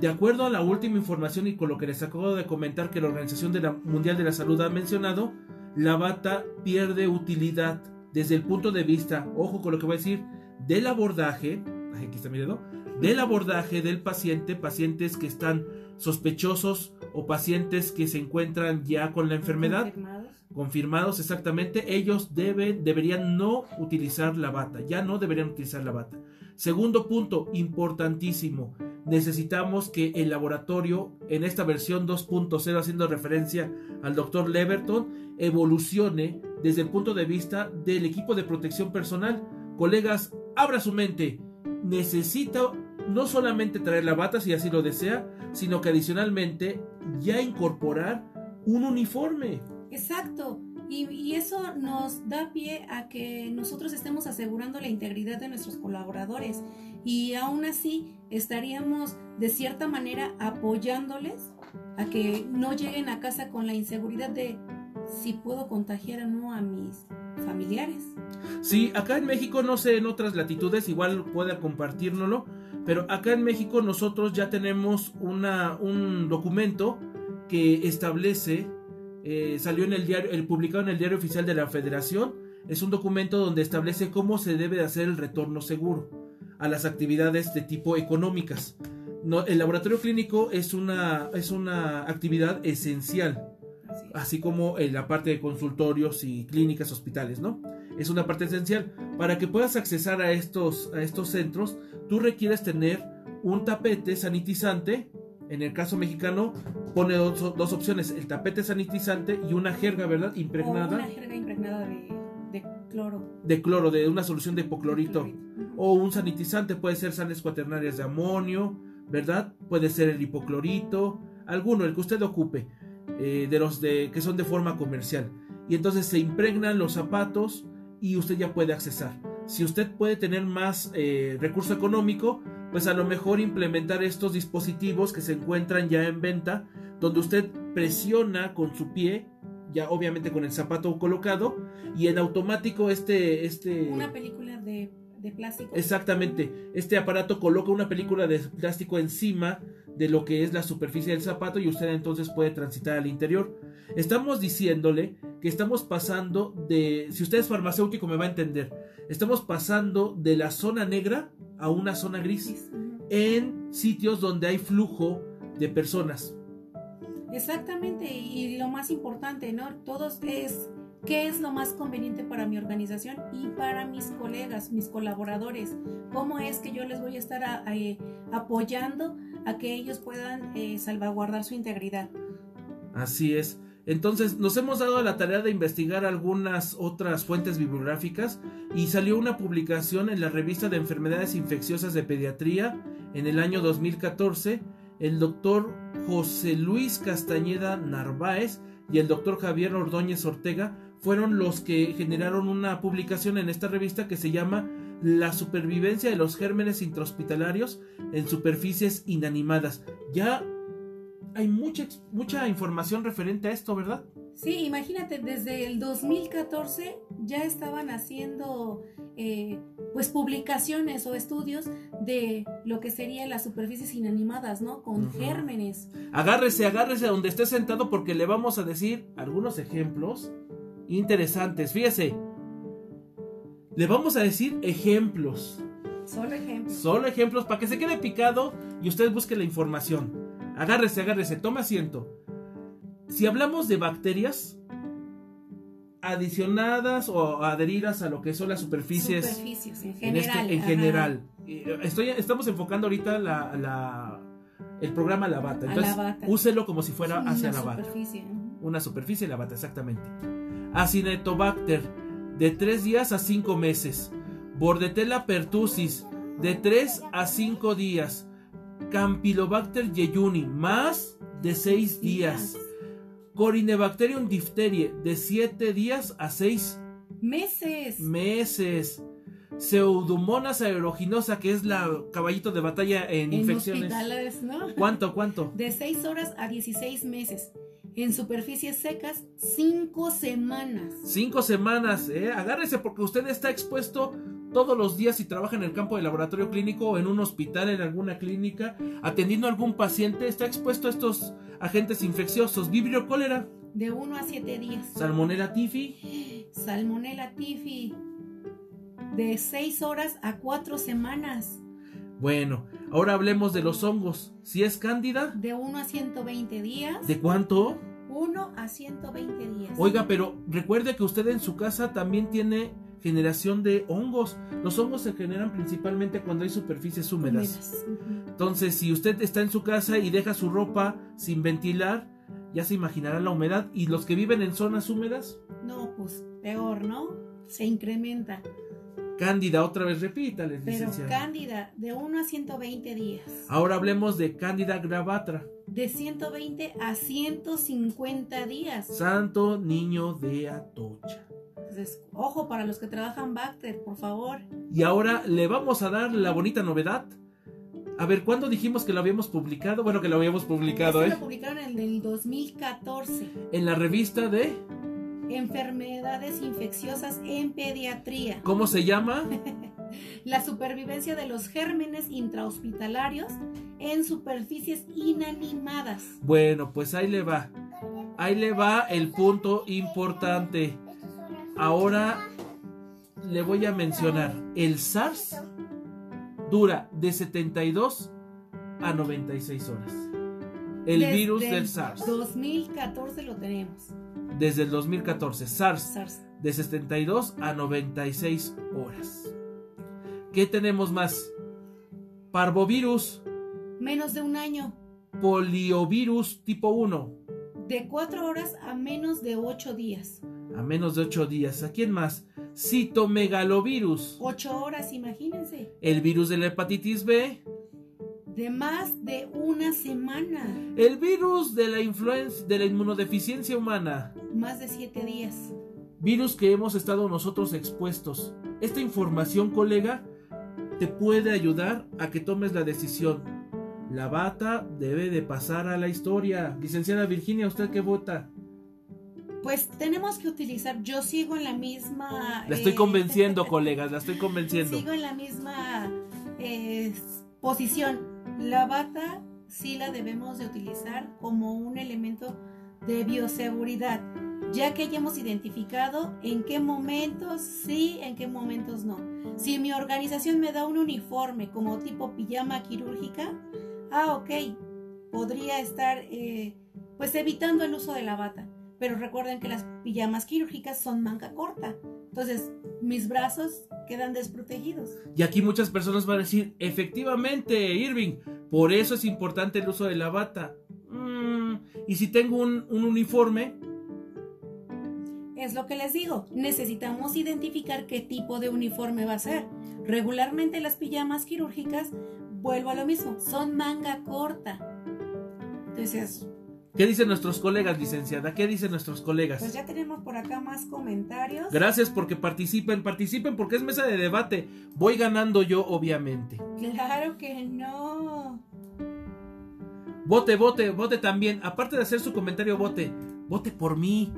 De acuerdo a la última información y con lo que les acabo de comentar que la Organización Mundial de la Salud ha mencionado, la bata pierde utilidad desde el punto de vista, ojo con lo que voy a decir, del abordaje, aquí está mirando, del abordaje del paciente, pacientes que están sospechosos o pacientes que se encuentran ya con la enfermedad, confirmados, confirmados exactamente, ellos deben, deberían no utilizar la bata, ya no deberían utilizar la bata. Segundo punto, importantísimo, necesitamos que el laboratorio, en esta versión 2.0, haciendo referencia al doctor Leverton, evolucione desde el punto de vista del equipo de protección personal. Colegas, abra su mente. Necesita no solamente traer la bata si así lo desea, sino que adicionalmente ya incorporar un uniforme. Exacto. Y, eso nos da pie a que nosotros estemos asegurando la integridad de nuestros colaboradores y aún así estaríamos de cierta manera apoyándoles a que no lleguen a casa con la inseguridad de si puedo contagiar o no a mis familiares. Sí, acá en México, no sé, en otras latitudes, igual pueda compartirnoslo, pero acá en México nosotros ya tenemos una, un documento que establece, eh, salió en el diario, el publicado en el diario oficial de la Federación, es un documento donde establece cómo se debe de hacer el retorno seguro a las actividades de tipo económicas. El laboratorio clínico es una, es una actividad esencial así como en la parte de consultorios y clínicas, hospitales, ¿no? Es una parte esencial. Para que puedas accesar a estos, a estos centros, tú requieres tener un tapete sanitizante. En el caso mexicano, pone dos, opciones: el tapete sanitizante y una jerga, ¿verdad? Impregnada. una jerga impregnada de, cloro. De cloro, de una solución de hipoclorito. O un sanitizante, puede ser sales cuaternarias de amonio, ¿verdad? Puede ser el hipoclorito, alguno, el que usted ocupe. Eh, de los de, que son de forma comercial. Y entonces se impregnan los zapatos y usted ya puede accesar. Si usted puede tener más eh, recurso económico, pues a lo mejor implementar estos dispositivos que se encuentran ya en venta, donde usted presiona con su pie, ya obviamente con el zapato colocado, y en automático este... este Una película de, de plástico. Exactamente, este aparato coloca una película de plástico encima de lo que es la superficie del zapato y usted entonces puede transitar al interior. Estamos diciéndole que estamos pasando de, si usted es farmacéutico me va a entender, estamos pasando de la zona negra a una zona gris en sitios donde hay flujo de personas. Exactamente, y lo más importante, ¿no? Todos es qué es lo más conveniente para mi organización y para mis colegas, mis colaboradores, cómo es que yo les voy a estar eh, apoyando a que ellos puedan eh, salvaguardar su integridad. Así es. Entonces nos hemos dado la tarea de investigar algunas otras fuentes bibliográficas y salió una publicación en la revista de enfermedades infecciosas de pediatría en el año 2014. El doctor José Luis Castañeda Narváez y el doctor Javier Ordóñez Ortega fueron los que generaron una publicación en esta revista que se llama La supervivencia de los gérmenes intrahospitalarios en superficies inanimadas. Ya hay mucha, mucha información referente a esto, ¿verdad? Sí, imagínate, desde el 2014 ya estaban haciendo eh, pues publicaciones o estudios de lo que serían las superficies inanimadas, ¿no? Con gérmenes. Agárrese, agárrese donde esté sentado porque le vamos a decir algunos ejemplos interesantes. Fíjese, le vamos a decir ejemplos Solo ejemplos. Solo ejemplos para que se quede picado y usted busque la información. Agárrese, agárrese, toma asiento. Si hablamos de bacterias adicionadas o adheridas a lo que son las superficies, Superficies, en en, este- general. en general. Eh, Estoy, estamos enfocando ahorita la, la- el programa a la bata. Entonces, la bata. úselo como si fuera Una hacia la bata. superficie. Una superficie de la bata, exactamente. Acinetobacter, de 3 días a 5 meses. Bordetella pertussis, de 3 a 5 días. Campylobacter yeyuni, más de 6 días. Corinebacterium diphtheria, de 7 días a 6 Meses. meses. Pseudomonas aeruginosa, que es la caballito de batalla en, en infecciones. ¿no? ¿Cuánto, cuánto? De 6 horas a 16 meses. En superficies secas, 5 semanas. Cinco semanas, ¿eh? Agárrese porque usted está expuesto todos los días si trabaja en el campo de laboratorio clínico o en un hospital, en alguna clínica, atendiendo a algún paciente, está expuesto a estos agentes infecciosos. Vibrio cólera, De 1 a 7 días. salmonella tifi, Salmonella tifi. De 6 horas a 4 semanas. Bueno, ahora hablemos de los hongos. Si es cándida, De 1 a 120 días. ¿de cuánto? 1 a 120 días. Oiga, pero recuerde que usted en su casa también tiene generación de hongos. Los hongos se generan principalmente cuando hay superficies húmedas. Húmedas. Entonces, si usted está en su casa y deja su ropa sin ventilar, ya se imaginará la humedad. Y los que viven en zonas húmedas, No, pues peor, ¿no? Se incrementa. Cándida, otra vez repítale, Pero cándida, de 1 a 120 días. Ahora hablemos de cándida gravatra, De 120 a 150 días. santo niño de Atocha. Entonces, ojo para los que trabajan Bacter, por favor. Y ahora le vamos a dar la bonita novedad. A ver, ¿cuándo dijimos que lo habíamos publicado? Bueno, que lo habíamos publicado, Este ¿eh? lo publicaron en el 2014. En la revista de... Enfermedades infecciosas en pediatría. ¿Cómo se llama? La supervivencia de los gérmenes intrahospitalarios en superficies inanimadas. Bueno, pues ahí le va. Ahí le va el punto importante. Ahora le voy a mencionar. El SARS dura de 72 a 96 horas. El Desde virus el del SARS. 2014 lo tenemos. Desde el 2014. SARS SARS. de 72 a 96 horas. ¿Qué tenemos más? Parvovirus, Menos de un año. poliovirus tipo 1. De 4 horas a menos de 8 días. a menos de 8 días. ¿A quién más? Citomegalovirus, 8 horas, imagínense. el virus de la hepatitis B, De más de una semana. el virus de la influenza de la inmunodeficiencia humana, Más de 7 días. virus que hemos estado nosotros expuestos. Esta información, colega, te puede ayudar a que tomes la decisión. La bata debe de pasar a la historia. Licenciada Virginia, ¿usted qué vota? Pues tenemos que utilizar. Yo sigo en la misma. La estoy eh, convenciendo, colegas, la estoy convenciendo. Sigo en la misma eh, posición. La bata sí la debemos de utilizar como un elemento de bioseguridad, ya que ya hemos identificado en qué momentos sí, en qué momentos no. Si mi organización me da un uniforme como tipo pijama quirúrgica, ah, ok, podría estar eh, pues evitando el uso de la bata. Pero recuerden que las pijamas quirúrgicas son manga corta. Entonces, mis brazos quedan desprotegidos. Y aquí muchas personas van a decir, efectivamente, Irving, por eso es importante el uso de la bata. Mm, y si tengo un, un uniforme, Es lo que les digo, necesitamos identificar qué tipo de uniforme va a ser. Regularmente las pijamas quirúrgicas, vuelvo a lo mismo, son manga corta. Entonces, ¿qué dicen nuestros colegas, licenciada? ¿Qué dicen nuestros pues colegas? ya tenemos por acá más comentarios. Gracias porque participen, participen porque es mesa de debate. Voy ganando yo, obviamente. Claro que no. Vote, vote, vote también. Aparte de hacer su comentario, vote. Vote por mí.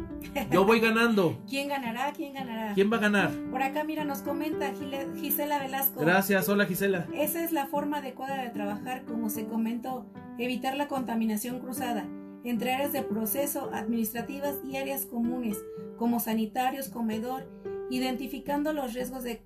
Yo voy ganando. ¿Quién ganará? ¿Quién ganará? ¿Quién va a ganar? Por acá, mira, nos comenta Gisela Velasco. Gracias, hola Gisela. Esa es la forma adecuada de trabajar, como se comentó, evitar la contaminación cruzada entre áreas de proceso, administrativas y áreas comunes, como sanitarios, comedor, identificando los riesgos de,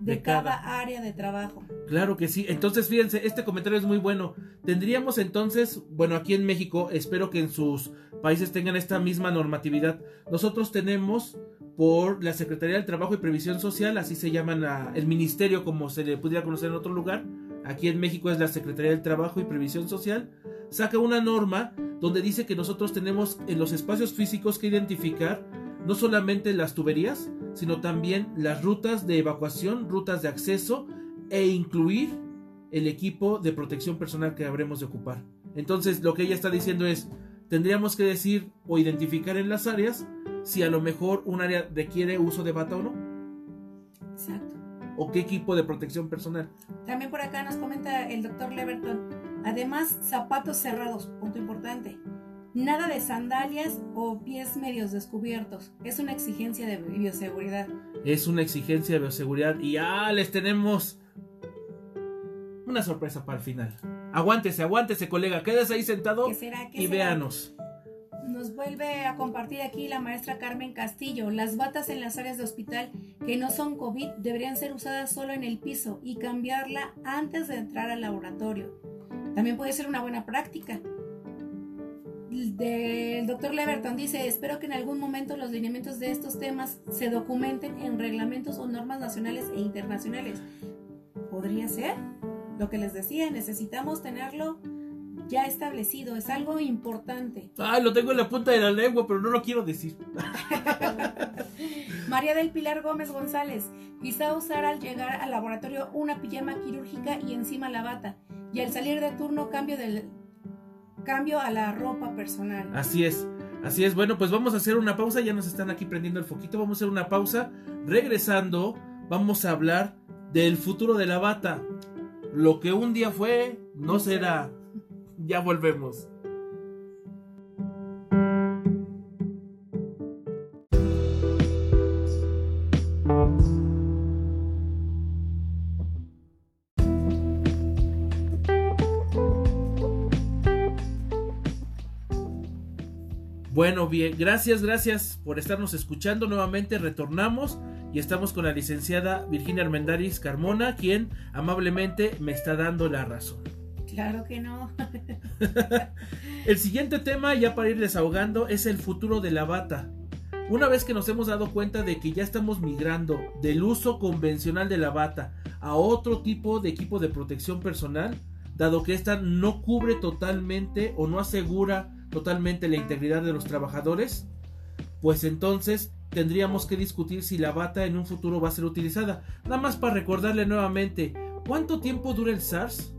de De cada, cada. área de trabajo. Claro que sí. Entonces, fíjense, este comentario es muy bueno. Tendríamos entonces, bueno, aquí en México, espero que en sus países tengan esta misma normatividad. Nosotros tenemos por la Secretaría del Trabajo y Previsión Social, así se llaman el ministerio como se le pudiera conocer en otro lugar. Aquí en México es la Secretaría del Trabajo y Previsión Social. Saca una norma donde dice que nosotros tenemos en los espacios físicos que identificar no solamente las tuberías, sino también las rutas de evacuación, rutas de acceso e incluir el equipo de protección personal que habremos de ocupar. Entonces, lo que ella está diciendo es, tendríamos que decir o identificar en las áreas si a lo mejor un área requiere uso de bata o no. O qué equipo de protección personal. También por acá nos comenta el doctor Leverton. Además, zapatos cerrados, punto importante. Nada de sandalias o pies medios descubiertos. Es una exigencia de bioseguridad. Es una exigencia de bioseguridad y ya les tenemos una sorpresa para el final. Aguántese, aguántese, colega. Quédese ahí sentado y véanos. Nos vuelve a compartir aquí la maestra Carmen Castillo. Las batas en las áreas de hospital que no son COVID deberían ser usadas solo en el piso y cambiarla antes de entrar al laboratorio. También puede ser una buena práctica. El doctor Leverton dice, espero que en algún momento los lineamientos de estos temas se documenten en reglamentos o normas nacionales e internacionales. ¿Podría ser? Lo que les decía, necesitamos tenerlo ya establecido, es algo importante. Ay, lo tengo en la punta de la lengua, pero no lo quiero decir. María del Pilar Gómez González, quizá usar al llegar al laboratorio una pijama quirúrgica y encima la bata, y al salir de turno cambio del cambio a la ropa personal. Así es. Así es, bueno, pues vamos a hacer una pausa, ya nos están aquí prendiendo el foquito, vamos a hacer una pausa. Regresando, vamos a hablar del futuro de la bata. Lo que un día fue, no será. Ya volvemos. Bueno, bien, gracias, gracias por estarnos escuchando nuevamente. Retornamos y estamos con la licenciada Virginia Armendaris Carmona, quien amablemente me está dando la razón. Claro que no. el siguiente tema, ya para ir desahogando, es el futuro de la bata. Una vez que nos hemos dado cuenta de que ya estamos migrando del uso convencional de la bata a otro tipo de equipo de protección personal, dado que esta no cubre totalmente o no asegura totalmente la integridad de los trabajadores, pues entonces tendríamos que discutir si la bata en un futuro va a ser utilizada. Nada más para recordarle nuevamente, ¿cuánto tiempo dura el SARS?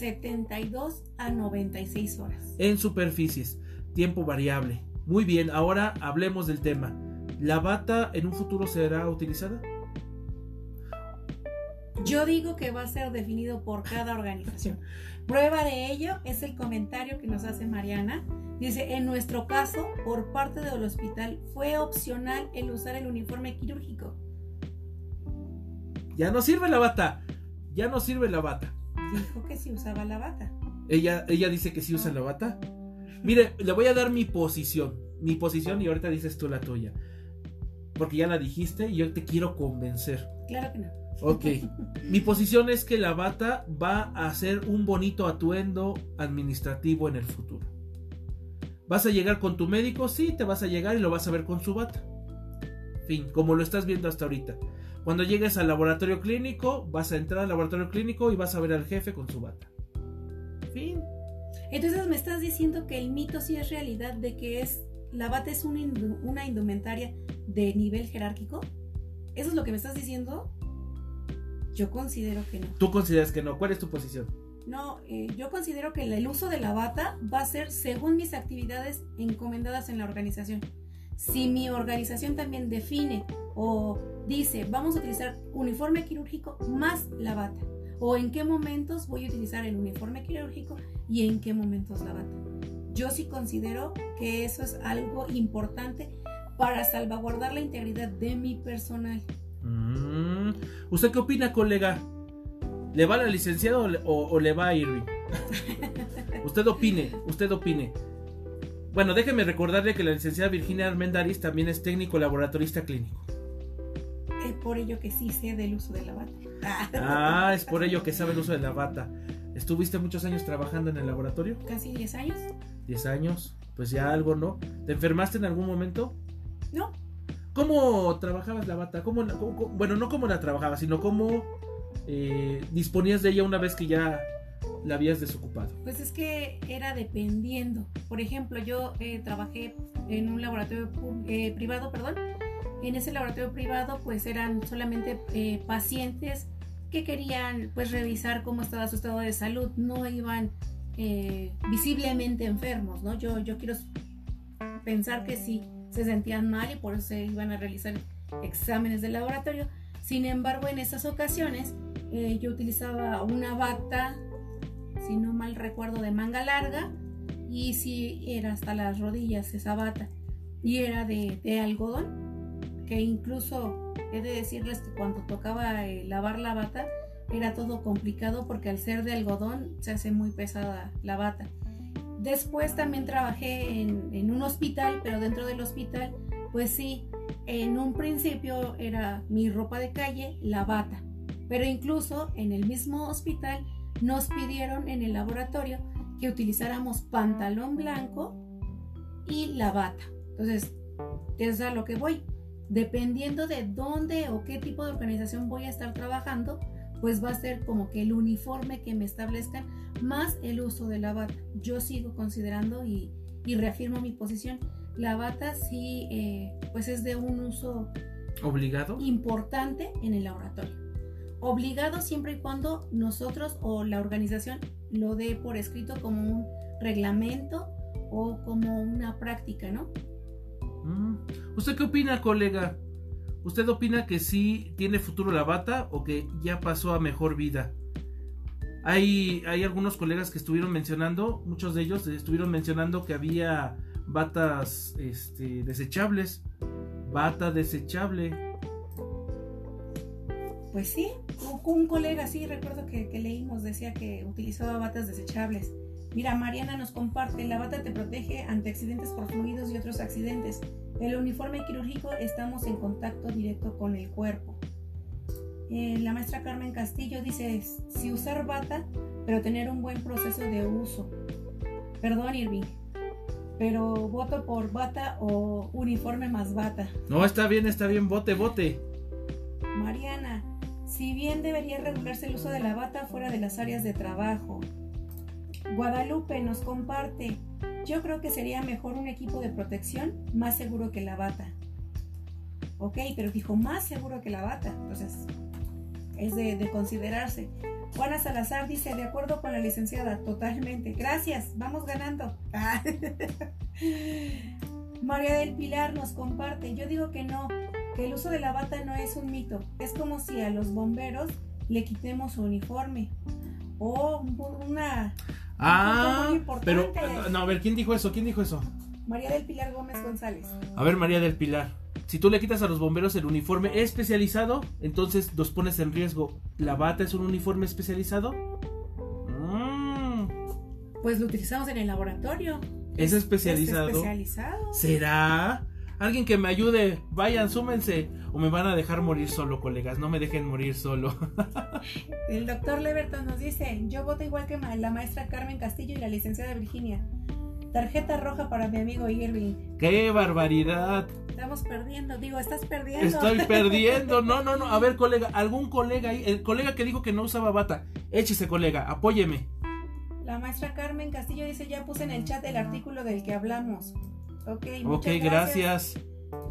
72 a 96 horas. En superficies, tiempo variable. Muy bien, ahora hablemos del tema. ¿La bata en un futuro será utilizada? Yo digo que va a ser definido por cada organización. Prueba de ello es el comentario que nos hace Mariana Dice, en nuestro caso, por parte del hospital, fue opcional el usar el uniforme quirúrgico. Ya no sirve la bata. Ya no sirve la bata. Dijo que sí usaba la bata. Ella, ella dice que sí usa la bata. Mire, le voy a dar mi posición. Mi posición y ahorita dices tú la tuya. Porque ya la dijiste y yo te quiero convencer. Claro que no. Ok. mi posición es que la bata va a ser un bonito atuendo administrativo en el futuro. ¿Vas a llegar con tu médico? Sí, te vas a llegar y lo vas a ver con su bata. Fin, como lo estás viendo hasta ahorita. Cuando llegues al laboratorio clínico, vas a entrar al laboratorio clínico y vas a ver al jefe con su bata. Fin. Entonces me estás diciendo que el mito sí es realidad de que es la bata es una, una indumentaria de nivel jerárquico. ¿Eso es lo que me estás diciendo? Yo considero que no. ¿Tú consideras que no? ¿Cuál es tu posición? No, eh, yo considero que el uso de la bata va a ser según mis actividades encomendadas en la organización. Si mi organización también define o dice, vamos a utilizar uniforme quirúrgico más la bata, o en qué momentos voy a utilizar el uniforme quirúrgico y en qué momentos la bata. Yo sí considero que eso es algo importante para salvaguardar la integridad de mi personal. Mm. ¿Usted qué opina, colega? ¿Le va a la licenciada o, le va a Irving? usted opine, usted opine. Bueno, déjeme recordarle que la licenciada Virginia Armendaris también es técnico laboratorista clínico. Por ello que sí sé del uso de la bata. Ah, es por ello que sabe el uso de la bata. ¿Estuviste muchos años trabajando en el laboratorio? Casi 10 años. 10 años, pues ya algo, ¿no? ¿Te enfermaste en algún momento? No. ¿Cómo trabajabas la bata? ¿Cómo, cómo- cómo- bueno, no cómo la trabajabas, sino cómo eh, disponías de ella una vez que ya la habías desocupado. Pues es que era dependiendo. Por ejemplo, yo eh, trabajé en un laboratorio eh, privado, perdón. En ese laboratorio privado, pues eran solamente eh, pacientes que querían, pues, revisar cómo estaba su estado de salud. No iban eh, visiblemente enfermos, ¿no? Yo, yo quiero pensar que sí se sentían mal y por eso se iban a realizar exámenes de laboratorio. Sin embargo, en esas ocasiones eh, yo utilizaba una bata, si no mal recuerdo, de manga larga y si era hasta las rodillas esa bata y era de, de algodón, que incluso he de decirles que cuando tocaba eh, lavar la bata era todo complicado porque al ser de algodón se hace muy pesada la bata. Después también trabajé en, un hospital, pero dentro del hospital, pues sí, en un principio era mi ropa de calle, la bata. Pero incluso en el mismo hospital nos pidieron en el laboratorio que utilizáramos pantalón blanco y la bata. Entonces, es a lo que voy. Dependiendo de dónde o qué tipo de organización voy a estar trabajando, pues va a ser como que el uniforme que me establezcan más el uso de la bata. Yo sigo considerando y, y reafirmo mi posición. La bata sí, eh, pues es de un uso ¿Obligado? importante en el laboratorio. Obligado siempre y cuando nosotros o la organización lo dé por escrito como un reglamento o como una práctica, ¿no? Mm. ¿Usted qué opina, colega? ¿Usted opina que sí tiene futuro la bata o que ya pasó a mejor vida? Hay, hay algunos colegas que estuvieron mencionando, muchos de ellos estuvieron mencionando que había batas este, desechables. Bata desechable. Pues sí, un, colega, sí, recuerdo que, que leímos, decía que utilizaba batas desechables. Mira, Mariana nos comparte, la bata te protege ante accidentes por fluidos y otros accidentes. El uniforme quirúrgico estamos en contacto directo con el cuerpo. Eh, la maestra Carmen Castillo dice, si usar bata, pero tener un buen proceso de uso. Perdón, Irving, pero voto por bata o uniforme más bata. No, está bien, está bien, bote, bote. Mariana, si bien debería regularse el uso de la bata fuera de las áreas de trabajo. Guadalupe nos comparte, yo creo que sería mejor un equipo de protección más seguro que la bata. Ok, pero dijo más seguro que la bata, entonces es de, de considerarse. Juana Salazar dice, de acuerdo con la licenciada, totalmente. Gracias, vamos ganando. María del Pilar nos comparte, yo digo que no, que el uso de la bata no es un mito. Es como si a los bomberos le quitemos su uniforme. O una... Ah, muy importante. pero no, a ver, ¿quién dijo eso? ¿Quién dijo eso? María del Pilar Gómez González. A ver, María del Pilar. Si tú le quitas a los bomberos el uniforme especializado, entonces los pones en riesgo. ¿La bata es un uniforme especializado? Mm, Pues lo utilizamos en el laboratorio. ¿Es especializado? Es especializado. ¿Será? Alguien que me ayude. Vayan, súmense. O me van a dejar morir solo, colegas. No me dejen morir solo. El doctor Leverton nos dice, yo voto igual que la maestra Carmen Castillo y la licenciada Virginia. Tarjeta roja para mi amigo Irving. ¡Qué barbaridad! Estamos perdiendo, digo, estás perdiendo. Estoy perdiendo. No, no, no. A ver, colega. ¿Algún colega ahí? El colega que dijo que no usaba bata. Échese, colega. Apóyeme. La maestra Carmen Castillo dice, ya puse en el chat el artículo del que hablamos. Ok, Ok, muchas gracias.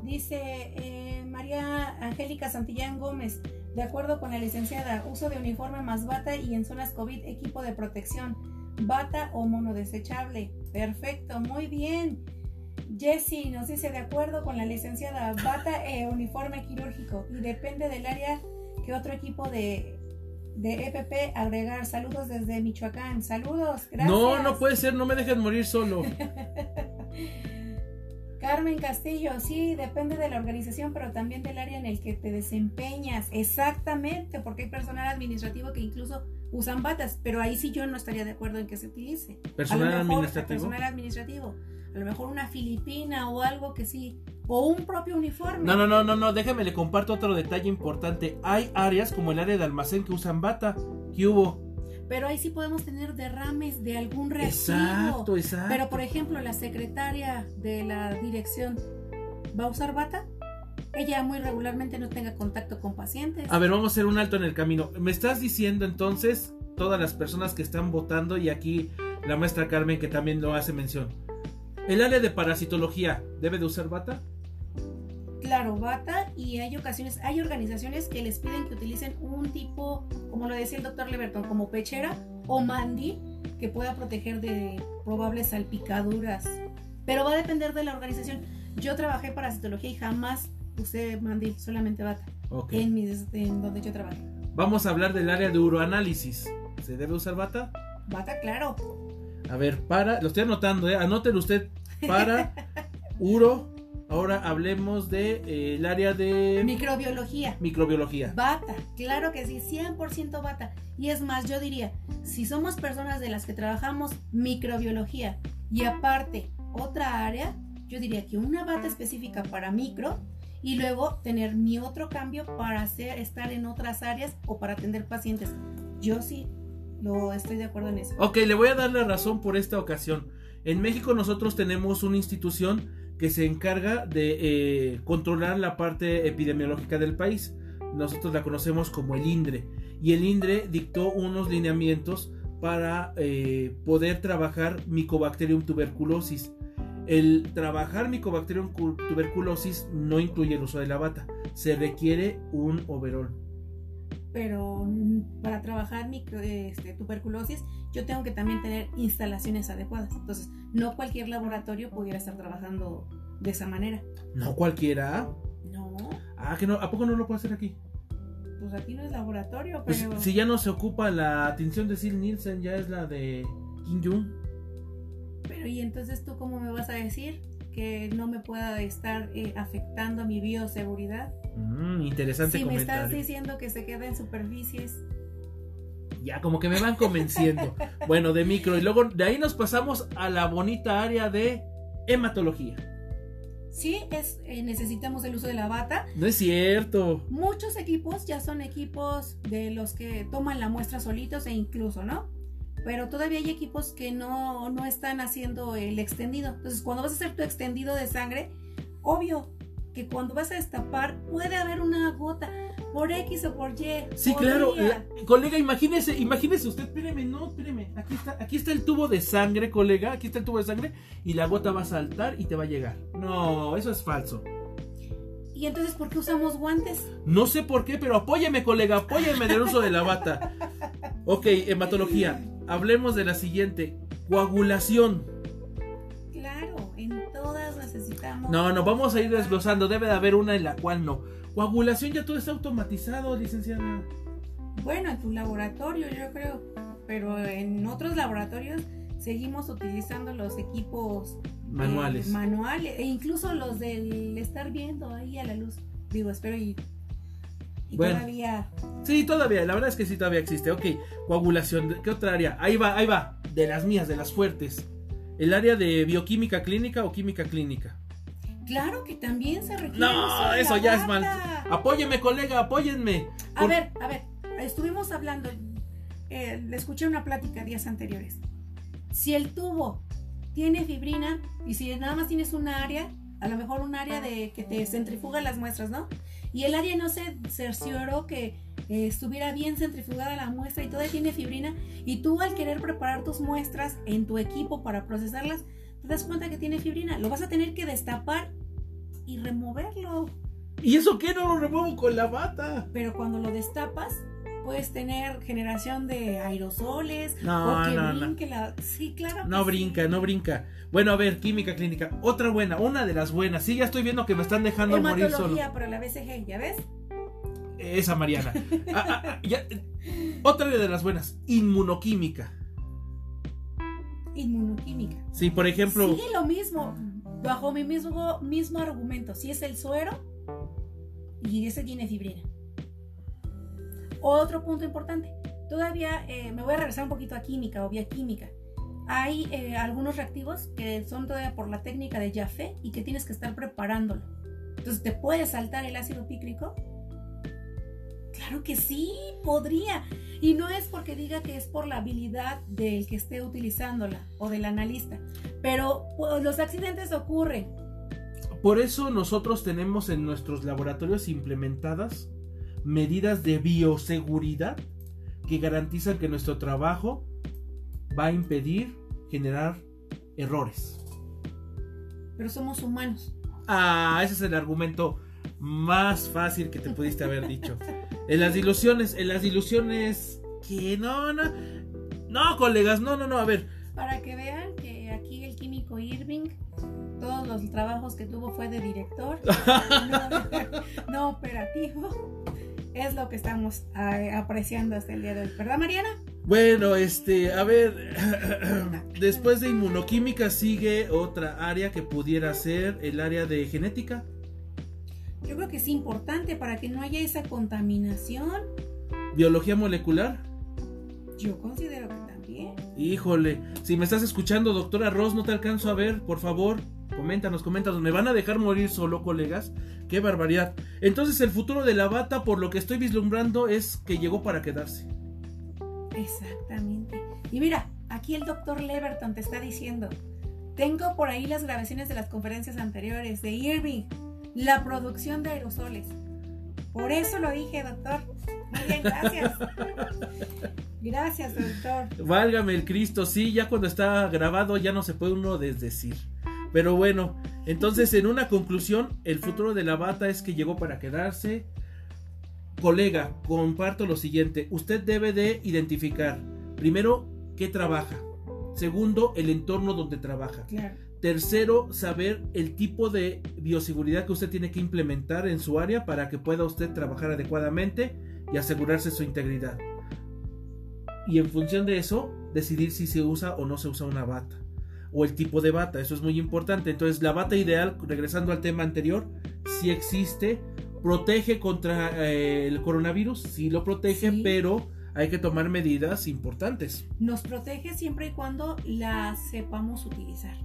Dice eh, María Angélica Santillán Gómez, de acuerdo con la licenciada, uso de uniforme más bata y en zonas COVID equipo de protección, bata o monodesechable. Perfecto, muy bien. Jessie nos dice, de acuerdo con la licenciada, bata e uniforme quirúrgico y depende del área que otro equipo de, de EPP agregar. Saludos desde Michoacán. Saludos, gracias. No, no puede ser. No me dejen morir solo. Carmen Castillo, sí, depende de la organización, pero también del área en el que te desempeñas. Exactamente, porque hay personal administrativo que incluso usan batas, pero ahí sí yo no estaría de acuerdo en que se utilice. Personal a lo mejor, administrativo. Personal administrativo. A lo mejor una filipina o algo que sí o un propio uniforme. No, no, no, no, no, déjame le comparto otro detalle importante. Hay áreas como el área de almacén que usan bata. ¿Qué hubo? Pero ahí sí podemos tener derrames de algún reactivo. Exacto, exacto. Pero por ejemplo, la secretaria de la dirección va a usar bata. Ella muy regularmente no tenga contacto con pacientes. A ver, vamos a hacer un alto en el camino. ¿Me estás diciendo entonces todas las personas que están votando y aquí la maestra Carmen que también lo hace mención? ¿El área de parasitología debe de usar bata? Claro, bata y hay ocasiones, hay organizaciones que les piden que utilicen un tipo, como lo decía el doctor Leverton, como pechera o mandil que pueda proteger de probables salpicaduras. Pero va a depender de la organización. Yo trabajé parasitología y jamás usé mandil, solamente bata. Ok. En, mis, en donde yo trabajé. Vamos a hablar del área de uroanálisis. ¿Se debe usar bata? Bata, claro. A ver, para, lo estoy anotando, ¿eh? Anótelo usted para uro. Ahora hablemos de eh, el área de Microbiología. microbiología. Bata, claro que sí, 100% bata. Y es más, yo diría, si somos personas de las que trabajamos microbiología y aparte otra área, yo diría que una bata específica para micro y luego tener mi otro cambio para hacer, estar en otras áreas o para atender pacientes. Yo sí lo estoy de acuerdo en eso. Ok, le voy a dar la razón por esta ocasión. En México nosotros tenemos una institución que se encarga de eh, controlar la parte epidemiológica del país. Nosotros la conocemos como el INDRE. Y el INDRE dictó unos lineamientos para eh, poder trabajar Mycobacterium tuberculosis. El trabajar Mycobacterium cu- tuberculosis no incluye el uso de la bata. Se requiere un overall. Pero mm, para trabajar este, tuberculosis, yo tengo que también tener instalaciones adecuadas. Entonces, no cualquier laboratorio pudiera estar trabajando de esa manera. No cualquiera. No, Ah, que no, ¿a poco no lo puedo hacer aquí? pues aquí no es laboratorio, Pues, pero... si ya no se ocupa la tinción de Sil Nielsen, ya es la de Kim Jong. Pero y entonces tú cómo me vas a decir que no me pueda estar eh, afectando a mi bioseguridad? Mm, interesante Si me estás diciendo que se queda en superficies, Ya, como que me van convenciendo. bueno, de micro. Y luego de ahí nos pasamos a la bonita área de hematología. sí es, eh, necesitamos el uso de la bata. No es cierto. Muchos equipos ya son equipos de los que toman la muestra solitos e incluso, ¿no? Pero todavía hay equipos que no, no están haciendo el extendido. Entonces, cuando vas a hacer tu extendido de sangre, obvio que cuando vas a destapar puede haber una gota por X o por Y. Sí, claro. la- colega, imagínese, imagínese usted, espéreme, no, espéreme. Aquí está, aquí está el tubo de sangre, colega. Aquí está el tubo de sangre. Y la gota va a saltar y te va a llegar. No, eso es falso. Y entonces, ¿por qué usamos guantes? No sé por qué, pero apóyeme, colega, apóyeme del uso de la bata. Ok, hematología. Hablemos de la siguiente. Coagulación. No, no, vamos a ir desglosando. Debe de haber una en la cual no. Coagulación ya todo está automatizado, licenciada. Bueno, en tu laboratorio, yo creo. Pero en otros laboratorios seguimos utilizando los equipos eh, Manuales. manuales e incluso los del estar viendo ahí a la luz. Digo, espero y, y Bueno. todavía. Sí, todavía, la verdad es que sí todavía existe. Ok, coagulación. ¿Qué otra área? Ahí va, ahí va. De las mías, de las fuertes. El área de bioquímica clínica o química clínica. Claro que también se requiere. No, eso ya es mal. Apóyeme, colega, apóyenme. A Por- ver, a ver, estuvimos hablando, eh, le escuché una plática días anteriores. Si el tubo tiene fibrina y si nada más tienes una área, a lo mejor un área de que te centrifuga las muestras, ¿no? Y el área no se cercioró que eh, estuviera bien centrifugada la muestra y todavía tiene fibrina y tú al querer preparar tus muestras en tu equipo para procesarlas, te das cuenta que tiene fibrina, lo vas a tener que destapar y removerlo. ¿Y eso qué? No lo remuevo con la bata. pero cuando lo destapas puedes tener generación de aerosoles No, o que no, no. brinque la sí claro que No sí. brinca, no brinca. Bueno, a ver, química clínica. Otra buena, una de las buenas. Sí, ya estoy viendo que me están dejando morir solo. para la BCG ya ves Esa Mariana. Ah, ah, ah, ya. Otra de las buenas, inmunoquímica. Inmunoquímica. Sí, por ejemplo, sigue lo mismo bajo mi mismo mismo argumento. Si es el suero y ese tiene fibrina. Otro punto importante todavía eh, me voy a regresar un poquito a química o bioquímica. Hay eh, algunos reactivos que son todavía por la técnica de Jaffe y que tienes que estar preparándolo. Entonces, ¿te puede saltar el ácido pícrico? Claro que sí, podría. Y no es porque diga que es por la habilidad del que esté utilizándola o del analista, pero pues, los accidentes ocurren. Por eso nosotros tenemos en nuestros laboratorios implementadas medidas de bioseguridad que garantizan que nuestro trabajo va a impedir generar errores. Pero somos humanos. Ah, ese es el argumento más fácil que te pudiste haber dicho. En las ilusiones, en las ilusiones que no, no, no, colegas, no, no, no, a ver. Para que vean que aquí el químico Irving, todos los trabajos que tuvo fue de director, no, operativo. Es lo que estamos eh, apreciando hasta el día de hoy, ¿verdad, Mariana? Bueno, este, a ver, después de inmunoquímica sigue otra área que pudiera ser el área de genética. Creo que es importante para que no haya esa contaminación. ¿Biología molecular? Yo considero que también. Híjole, si me estás escuchando, doctora Ross, no te alcanzo a ver, por favor. Coméntanos, coméntanos. ¿Me van a dejar morir solo, colegas? ¡Qué barbaridad! Entonces, el futuro de la bata, por lo que estoy vislumbrando, es que llegó para quedarse. Exactamente. Y mira, aquí el doctor Leverton te está diciendo. Tengo por ahí las grabaciones de las conferencias anteriores de Irving la producción de aerosoles. Por eso lo dije, doctor. Muy bien, gracias. Gracias, doctor. Válgame el Cristo, sí, ya cuando está grabado ya no se puede uno desdecir. Pero bueno, entonces en una conclusión, el futuro de la bata es que llegó para quedarse. Colega, comparto lo siguiente, usted debe de identificar, primero, qué trabaja. Segundo, el entorno donde trabaja. Claro. Tercero, saber el tipo de bioseguridad que usted tiene que implementar en su área para que pueda usted trabajar adecuadamente y asegurarse su integridad. Y en función de eso, decidir si se usa o no se usa una bata. O el tipo de bata, eso es muy importante. Entonces, la bata ideal, regresando al tema anterior, si existe, protege contra eh, el coronavirus, sí lo protege, pero hay que tomar medidas importantes. Nos protege siempre y cuando la sepamos utilizar.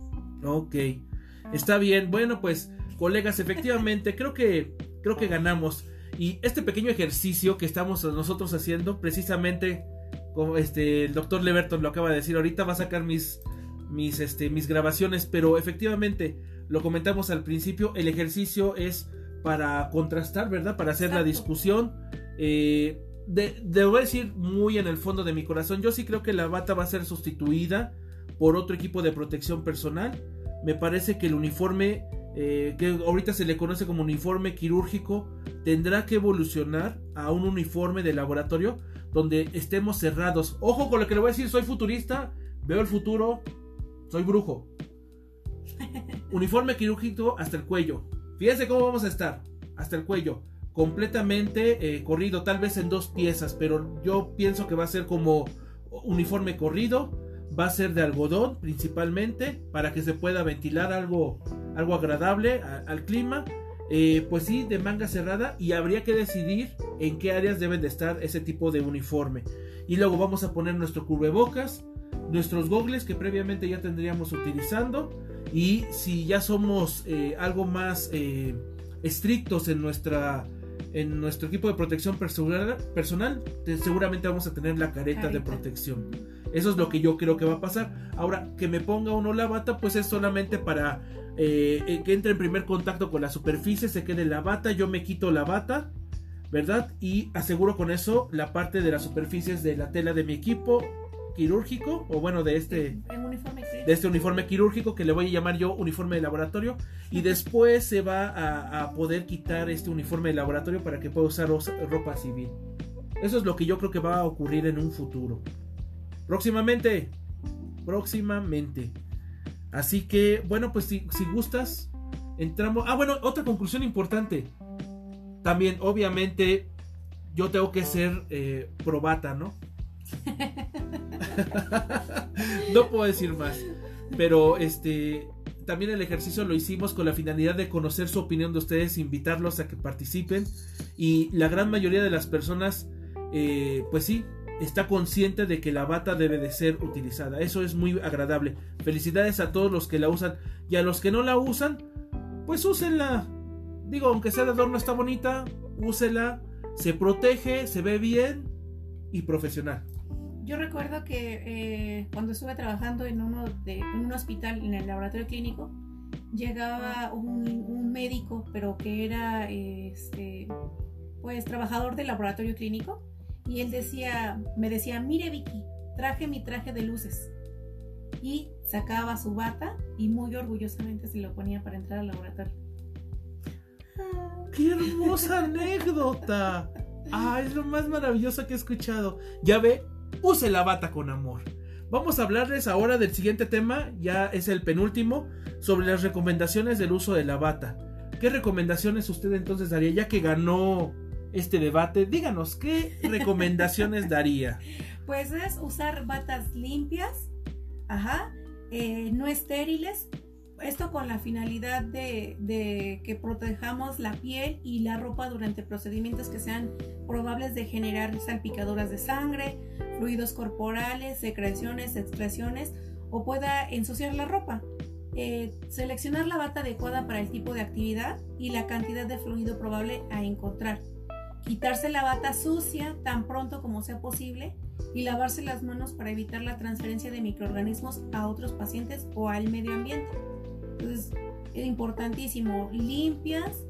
Ok, está bien. Bueno, pues, colegas, efectivamente, creo que, creo que ganamos. Y este pequeño ejercicio que estamos nosotros haciendo, precisamente, como este, el doctor Leverton lo acaba de decir, ahorita va a sacar mis, mis, este, mis grabaciones, pero efectivamente, lo comentamos al principio, el ejercicio es para contrastar, ¿verdad? Para hacer la discusión. Eh, de, debo decir muy en el fondo de mi corazón, yo sí creo que la bata va a ser sustituida por otro equipo de protección personal me parece que el uniforme, eh, que ahorita se le conoce como uniforme quirúrgico, tendrá que evolucionar a un uniforme de laboratorio donde estemos cerrados. Ojo con lo que le voy a decir, soy futurista, veo el futuro, soy brujo. uniforme quirúrgico hasta el cuello. Fíjense cómo vamos a estar, hasta el cuello. Completamente eh, corrido, tal vez en dos piezas, pero yo pienso que va a ser como uniforme corrido va a ser de algodón principalmente para que se pueda ventilar algo, algo agradable al clima. Eh, pues sí, de manga cerrada y habría que decidir en qué áreas deben de estar ese tipo de uniforme. Y luego vamos a poner nuestro cubrebocas, nuestros gogles que previamente ya tendríamos utilizando y si ya somos eh, algo más eh, estrictos en nuestra en nuestro equipo de protección personal, personal seguramente vamos a tener la careta, de protección. Eso es lo que yo creo que va a pasar. Ahora, que me ponga uno la bata, pues es solamente para eh, eh, que entre en primer contacto con la superficie, se quede la bata, yo me quito la bata, ¿verdad? Y aseguro con eso la parte de las superficies de la tela de mi equipo quirúrgico, o bueno, de este, de este uniforme quirúrgico que le voy a llamar yo uniforme de laboratorio. Y después se va a, a poder quitar este uniforme de laboratorio para que pueda usar ropa civil. Eso es lo que yo creo que va a ocurrir en un futuro. Próximamente. Próximamente. Así que, bueno, pues si, gustas, entramos. Ah, bueno, otra conclusión importante. También, obviamente, yo tengo que ser eh, probata, ¿no? no puedo decir más. Pero este. También el ejercicio lo hicimos con la finalidad de conocer su opinión de ustedes, invitarlos a que participen. Y la gran mayoría de las personas, eh, pues sí, está consciente de que la bata debe de ser utilizada. Eso es muy agradable. Felicidades a todos los que la usan y a los que no la usan, pues úsenla. digo, aunque sea de adorno está bonita, úsela, se protege, se ve bien y profesional. Yo recuerdo que eh, cuando estuve trabajando en, uno de, un hospital, en el laboratorio clínico, llegaba un, médico, pero que era este, pues trabajador del laboratorio clínico, y él decía, me decía, mire Vicky, traje mi traje de luces. Y sacaba su bata y muy orgullosamente se lo ponía para entrar al laboratorio. ¡Qué hermosa anécdota! Ah, es lo más maravilloso que he escuchado. Ya ve, use la bata con amor. Vamos a hablarles ahora del siguiente tema, ya es el penúltimo, sobre las recomendaciones del uso de la bata. ¿Qué recomendaciones usted entonces daría? Ya que ganó este debate, díganos, ¿qué recomendaciones daría? Pues es usar batas limpias, ajá, eh, no estériles, esto con la finalidad de, que protejamos la piel y la ropa durante procedimientos que sean probables de generar salpicaduras de sangre, fluidos corporales, secreciones, excreciones o pueda ensuciar la ropa. Eh, seleccionar la bata adecuada para el tipo de actividad y la cantidad de fluido probable a encontrar. Quitarse la bata sucia tan pronto como sea posible y lavarse las manos para evitar la transferencia de microorganismos a otros pacientes o al medio ambiente. Entonces, es importantísimo, limpias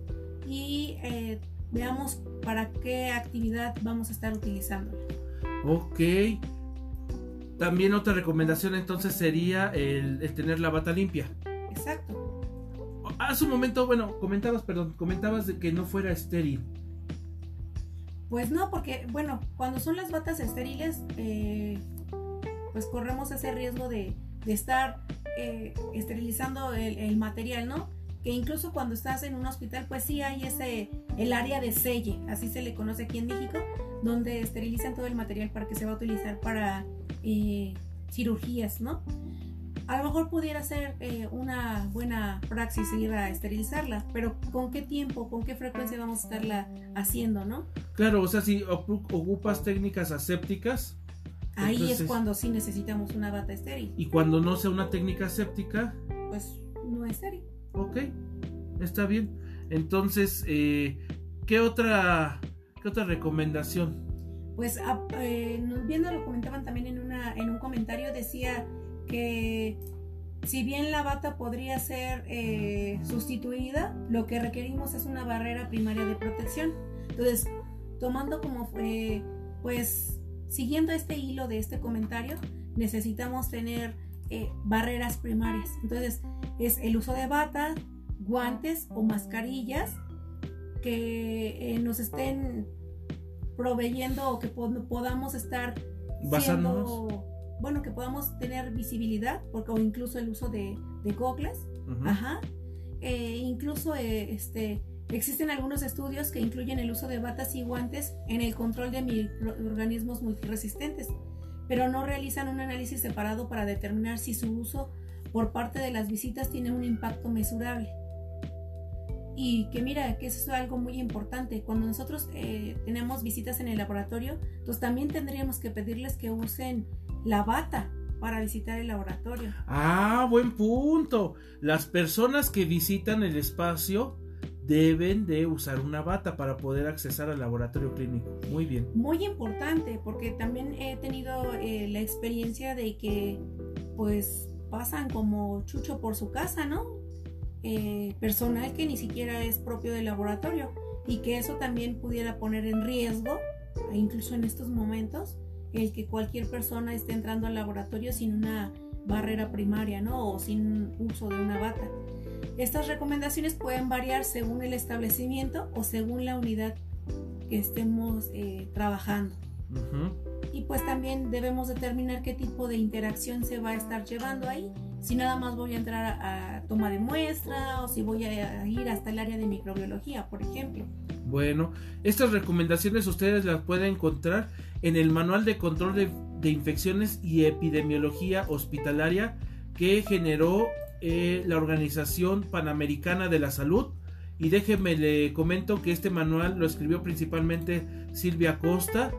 y eh, veamos para qué actividad vamos a estar utilizando. Ok. También otra recomendación entonces sería el, tener la bata limpia. Exacto. Hace un momento, bueno, comentabas, perdón, comentabas de que no fuera estéril. Pues no, porque, bueno, cuando son las batas estériles, eh, pues corremos ese riesgo de, estar eh, esterilizando el, material, ¿no? Que incluso cuando estás en un hospital, pues sí hay ese, el área de selle, así se le conoce aquí en México, donde esterilizan todo el material para que se va a utilizar para eh, cirugías, ¿no? A lo mejor pudiera ser eh, una buena praxis ir a esterilizarla, pero ¿con qué tiempo, con qué frecuencia vamos a estarla haciendo, no? Claro, o sea, si ocupas técnicas asépticas, Ahí es cuando sí necesitamos una bata estéril. Y cuando no sea una técnica séptica. Pues no es estéril. Ok, está bien. Entonces, eh, ¿qué, otra, ¿qué otra recomendación? Pues eh, viendo lo comentaban también en, una, en un comentario, decía que si bien la bata podría ser eh, sustituida, lo que requerimos es una barrera primaria de protección. Entonces, tomando como pues Siguiendo este hilo de este comentario, necesitamos tener eh, barreras primarias. Entonces, es el uso de bata, guantes o mascarillas que eh, nos estén proveyendo o que podamos estar siendo, bueno, que podamos tener visibilidad, porque, o incluso el uso de, de gogles, ajá, eh, incluso este Existen algunos estudios que incluyen el uso de batas y guantes en el control de microorganismos multiresistentes, pero no realizan un análisis separado para determinar si su uso por parte de las visitas tiene un impacto mesurable. Y que mira, que eso es algo muy importante. Cuando nosotros eh, tenemos visitas en el laboratorio, pues también tendríamos que pedirles que usen la bata para visitar el laboratorio. Ah, buen punto. Las personas que visitan el espacio deben de usar una bata para poder accesar al laboratorio clínico. Muy bien. Muy importante, porque también he tenido eh, la experiencia de que pues pasan como chucho por su casa, ¿no? Eh, personal que ni siquiera es propio del laboratorio y que eso también pudiera poner en riesgo, incluso en estos momentos, el que cualquier persona esté entrando al laboratorio sin una barrera primaria, ¿no? O sin uso de una bata. Estas recomendaciones pueden variar según el establecimiento o según la unidad que estemos eh, trabajando. Y pues también debemos determinar qué tipo de interacción se va a estar llevando ahí. Si nada más voy a entrar a, toma de muestra o si voy a ir hasta el área de microbiología, por ejemplo. Bueno, estas recomendaciones ustedes las pueden encontrar en el Manual de Control de Infecciones y Epidemiología Hospitalaria que generó eh, la Organización Panamericana de la Salud. Y déjeme le comento que este manual lo escribió principalmente Silvia Costa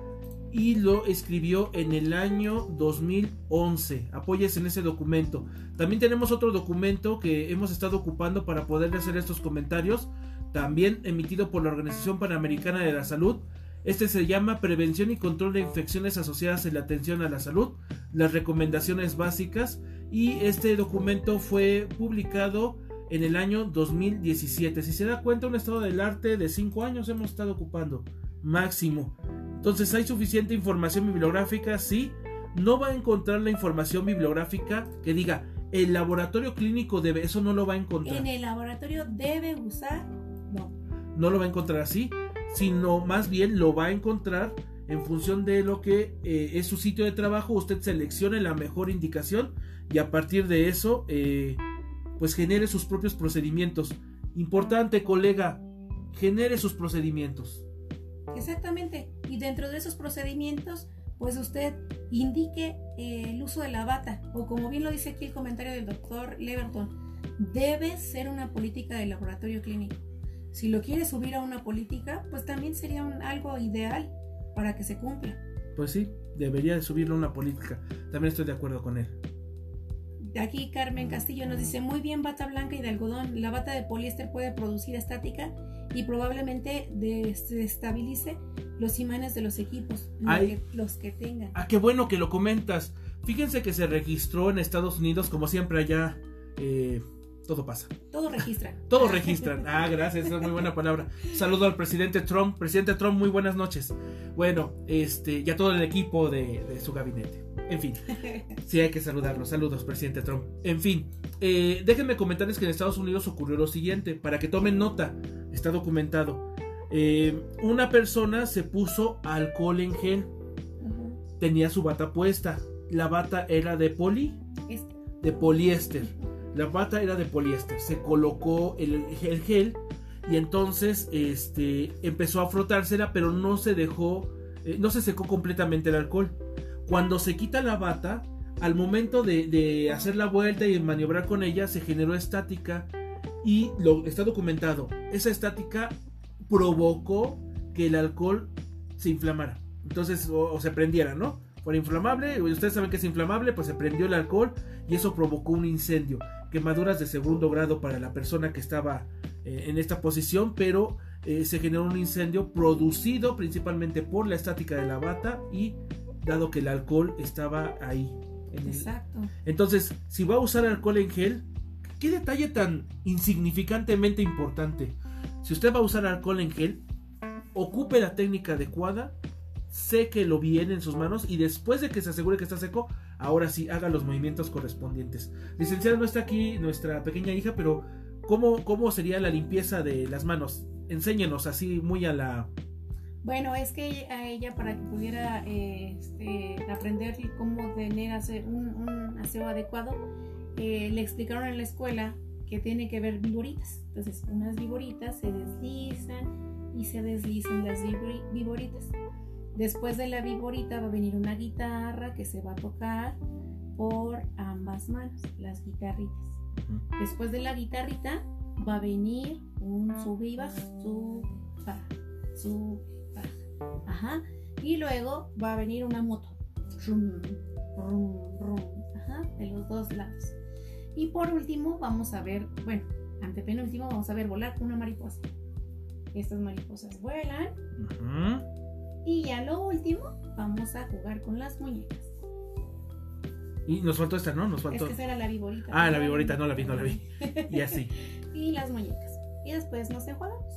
y lo escribió en el año 2011. Apóyese en ese documento. También tenemos otro documento que hemos estado ocupando para poder hacer estos comentarios. también emitido por la Organización Panamericana de la Salud. Este se llama Prevención y Control de Infecciones Asociadas en la Atención a la Salud, las recomendaciones básicas, y este documento fue publicado en el año 2017. Si se da cuenta, un estado del arte de 5 años hemos estado ocupando, máximo. Entonces, ¿hay suficiente información bibliográfica? Sí. No va a encontrar la información bibliográfica que diga, el laboratorio clínico debe, eso no lo va a encontrar. En el laboratorio debe usar, no. No lo va a encontrar así, sino más bien lo va a encontrar en función de lo que eh, es su sitio de trabajo. Usted seleccione la mejor indicación y a partir de eso, eh, pues genere sus propios procedimientos. Importante, colega, genere sus procedimientos. Exactamente. Y dentro de esos procedimientos, pues usted indique eh, el uso de la bata. O como bien lo dice aquí el comentario del doctor Leverton, debe ser una política de laboratorio clínico. Si lo quiere subir a una política, pues también sería un, algo ideal para que se cumpla. Pues sí, debería subirlo a una política. También estoy de acuerdo con él. Aquí Carmen Castillo nos dice, muy bien bata blanca y de algodón. La bata de poliéster puede producir estática y probablemente desestabilice los imanes de los equipos, los que tengan. Ah, qué bueno que lo comentas. Fíjense que se registró en Estados Unidos, como siempre allá, eh, todo pasa. Todo registran. todo registran. Ah, gracias, esa es muy buena palabra. Saludo al presidente Trump. Presidente Trump, muy buenas noches. Bueno, este, ya todo el equipo de su gabinete. En fin, sí hay que saludarlo. Saludos, presidente Trump. En fin, eh, déjenme comentarles que en Estados Unidos ocurrió lo siguiente, para que tomen nota, está documentado. Eh, una persona se puso alcohol en gel, tenía su bata puesta. La bata era de poli, este. de poliéster. La bata era de poliéster. Se colocó el, gel y entonces este, empezó a frotársela, pero no se dejó, eh, no se secó completamente el alcohol. Cuando se quita la bata, al momento de, hacer la vuelta y maniobrar con ella, se generó estática y lo está documentado. Esa estática provocó que el alcohol se inflamara. Entonces, o, se prendiera, ¿no? Por inflamable, ustedes saben que es inflamable, pues se prendió el alcohol y eso provocó un incendio. Quemaduras de segundo grado para la persona que estaba eh, en esta posición, pero eh, se generó un incendio producido principalmente por la estática de la bata y dado que el alcohol estaba ahí. Exacto. Entonces, si va a usar alcohol en gel, qué detalle tan insignificantemente importante. Si usted va a usar alcohol en gel, ocupe la técnica adecuada, séquelo bien en sus manos y después de que se asegure que está seco, ahora sí haga los movimientos correspondientes. Licenciada, no está aquí nuestra pequeña hija, pero ¿cómo, cómo sería la limpieza de las manos? Enséñenos así muy a la, bueno, es que a ella para que pudiera este, aprender cómo tener hacer un, aseo adecuado, eh, le explicaron en la escuela que tiene que ver viboritas. Entonces, unas viboritas se deslizan y se deslizan las viboritas. Después de la viborita va a venir una guitarra que se va a tocar por ambas manos, las guitarritas. Después de la guitarrita va a venir un sub y baja, sub, baja, sub, Ajá. Y luego va a venir una moto. Ajá, de los dos lados. Y por último vamos a ver, bueno, antepenúltimo vamos a ver volar una mariposa. Estas mariposas vuelan. Y ya lo último, vamos a jugar con las muñecas. Y nos faltó esta, ¿no? Nos faltó. Es que esa era la viborita. Ah, la viborita, no la vi, no la vi. Y así. y las muñecas. Y después nos enjuagamos.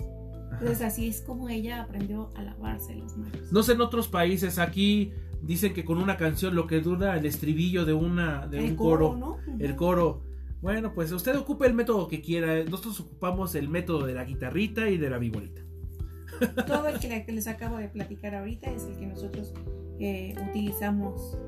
Entonces así es como ella aprendió a lavarse las manos. No sé en otros países, aquí dicen que con una canción lo que dura el estribillo de una de un coro, el coro. Bueno, pues usted ocupe el método que quiera. Nosotros ocupamos el método de la guitarrita y de la viborita. Todo el que les acabo de platicar ahorita es el que nosotros eh, utilizamos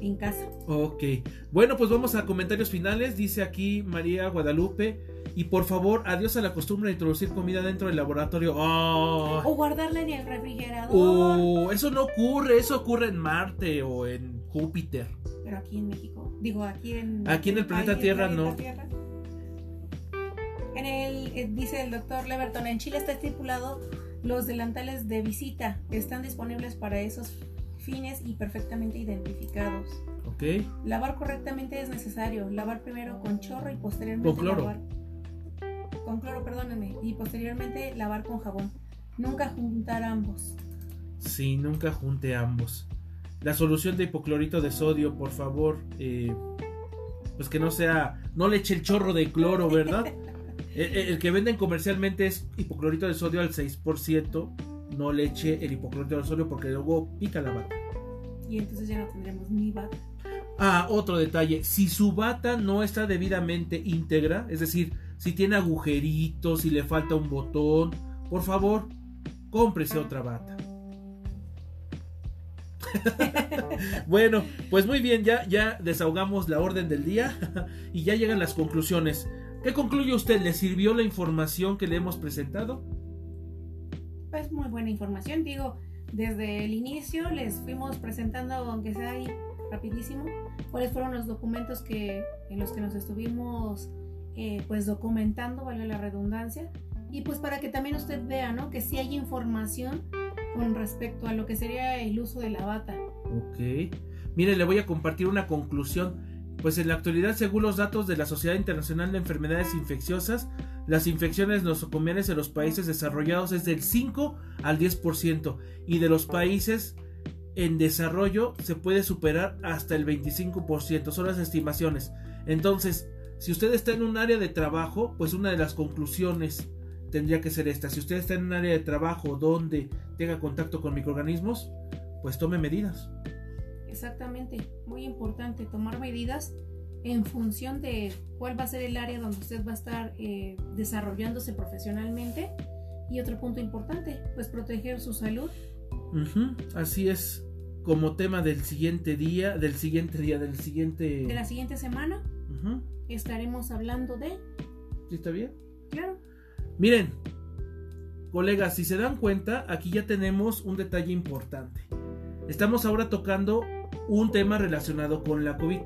en casa. Ok. Bueno, pues vamos a comentarios finales. Dice aquí María Guadalupe. Y por favor, adiós a la costumbre de introducir comida dentro del laboratorio. Oh. O guardarla en el refrigerador. Oh, eso no ocurre, eso ocurre en Marte o en Júpiter. Pero aquí en México, digo, aquí en... Aquí en el planeta Tierra no. En el, eh, dice el doctor Leverton, en Chile está estipulado los delantales de visita. Están disponibles para esos fines y perfectamente identificados. Ok. Lavar correctamente es necesario. Lavar primero con chorro y posteriormente con cloro. lavar con cloro, perdónenme, y posteriormente lavar con jabón. Nunca juntar ambos. Sí, nunca junte ambos. La solución de hipoclorito de sodio, por favor, eh, pues que no sea, no le eche el chorro de cloro, ¿verdad? el, el, que venden comercialmente es hipoclorito de sodio al 6%, no le eche el hipoclorito de sodio porque luego pica la bata. Y entonces ya no tendremos ni bata. Ah, otro detalle, si su bata no está debidamente íntegra, es decir, si tiene agujeritos, si le falta un botón, por favor, cómprese otra bata. bueno, pues muy bien, ya, ya desahogamos la orden del día y ya llegan las conclusiones. ¿Qué concluye usted? ¿Le sirvió la información que le hemos presentado? Pues muy buena información, digo, desde el inicio les fuimos presentando, aunque sea ahí rapidísimo, cuáles fueron los documentos que, en los que nos estuvimos eh, pues documentando, vale la redundancia, y pues para que también usted vea, ¿no? Que sí hay información con respecto a lo que sería el uso de la bata. Ok. Mire, le voy a compartir una conclusión. Pues en la actualidad, según los datos de la Sociedad Internacional de Enfermedades Infecciosas, las infecciones nosocomiales en los países desarrollados es del 5 al 10% y de los países en desarrollo se puede superar hasta el 25%, son las estimaciones. Entonces, si usted está en un área de trabajo, pues una de las conclusiones tendría que ser esta. Si usted está en un área de trabajo donde tenga contacto con microorganismos, pues tome medidas. Exactamente, muy importante tomar medidas en función de cuál va a ser el área donde usted va a estar eh, desarrollándose profesionalmente. Y otro punto importante, pues proteger su salud. Uh -huh, así es, como tema del siguiente día, del siguiente día, del siguiente... De la siguiente semana, uh -huh. estaremos hablando de... ¿Sí está bien? Claro. Miren, colegas, si se dan cuenta, aquí ya tenemos un detalle importante. Estamos ahora tocando un tema relacionado con la COVID.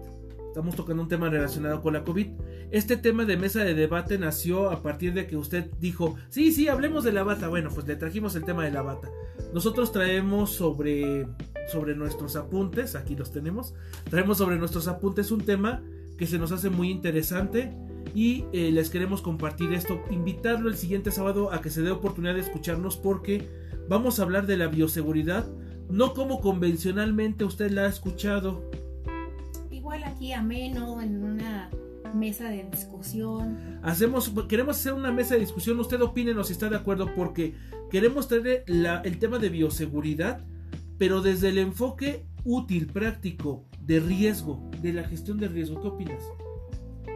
Estamos tocando un tema relacionado con la COVID. Este tema de mesa de debate nació a partir de que usted dijo, sí, sí, hablemos de la bata. Bueno, pues le trajimos el tema de la bata. Nosotros traemos sobre, sobre nuestros apuntes, aquí los tenemos, traemos sobre nuestros apuntes un tema que se nos hace muy interesante y eh, les queremos compartir esto, invitarlo el siguiente sábado a que se dé oportunidad de escucharnos porque vamos a hablar de la bioseguridad, no como convencionalmente usted la ha escuchado. Igual aquí ameno, en una mesa de discusión. Hacemos, queremos hacer una mesa de discusión, usted opínenos si está de acuerdo porque queremos traer la, el tema de bioseguridad, pero desde el enfoque útil, práctico, de riesgo, de la gestión de riesgo. ¿Qué opinas?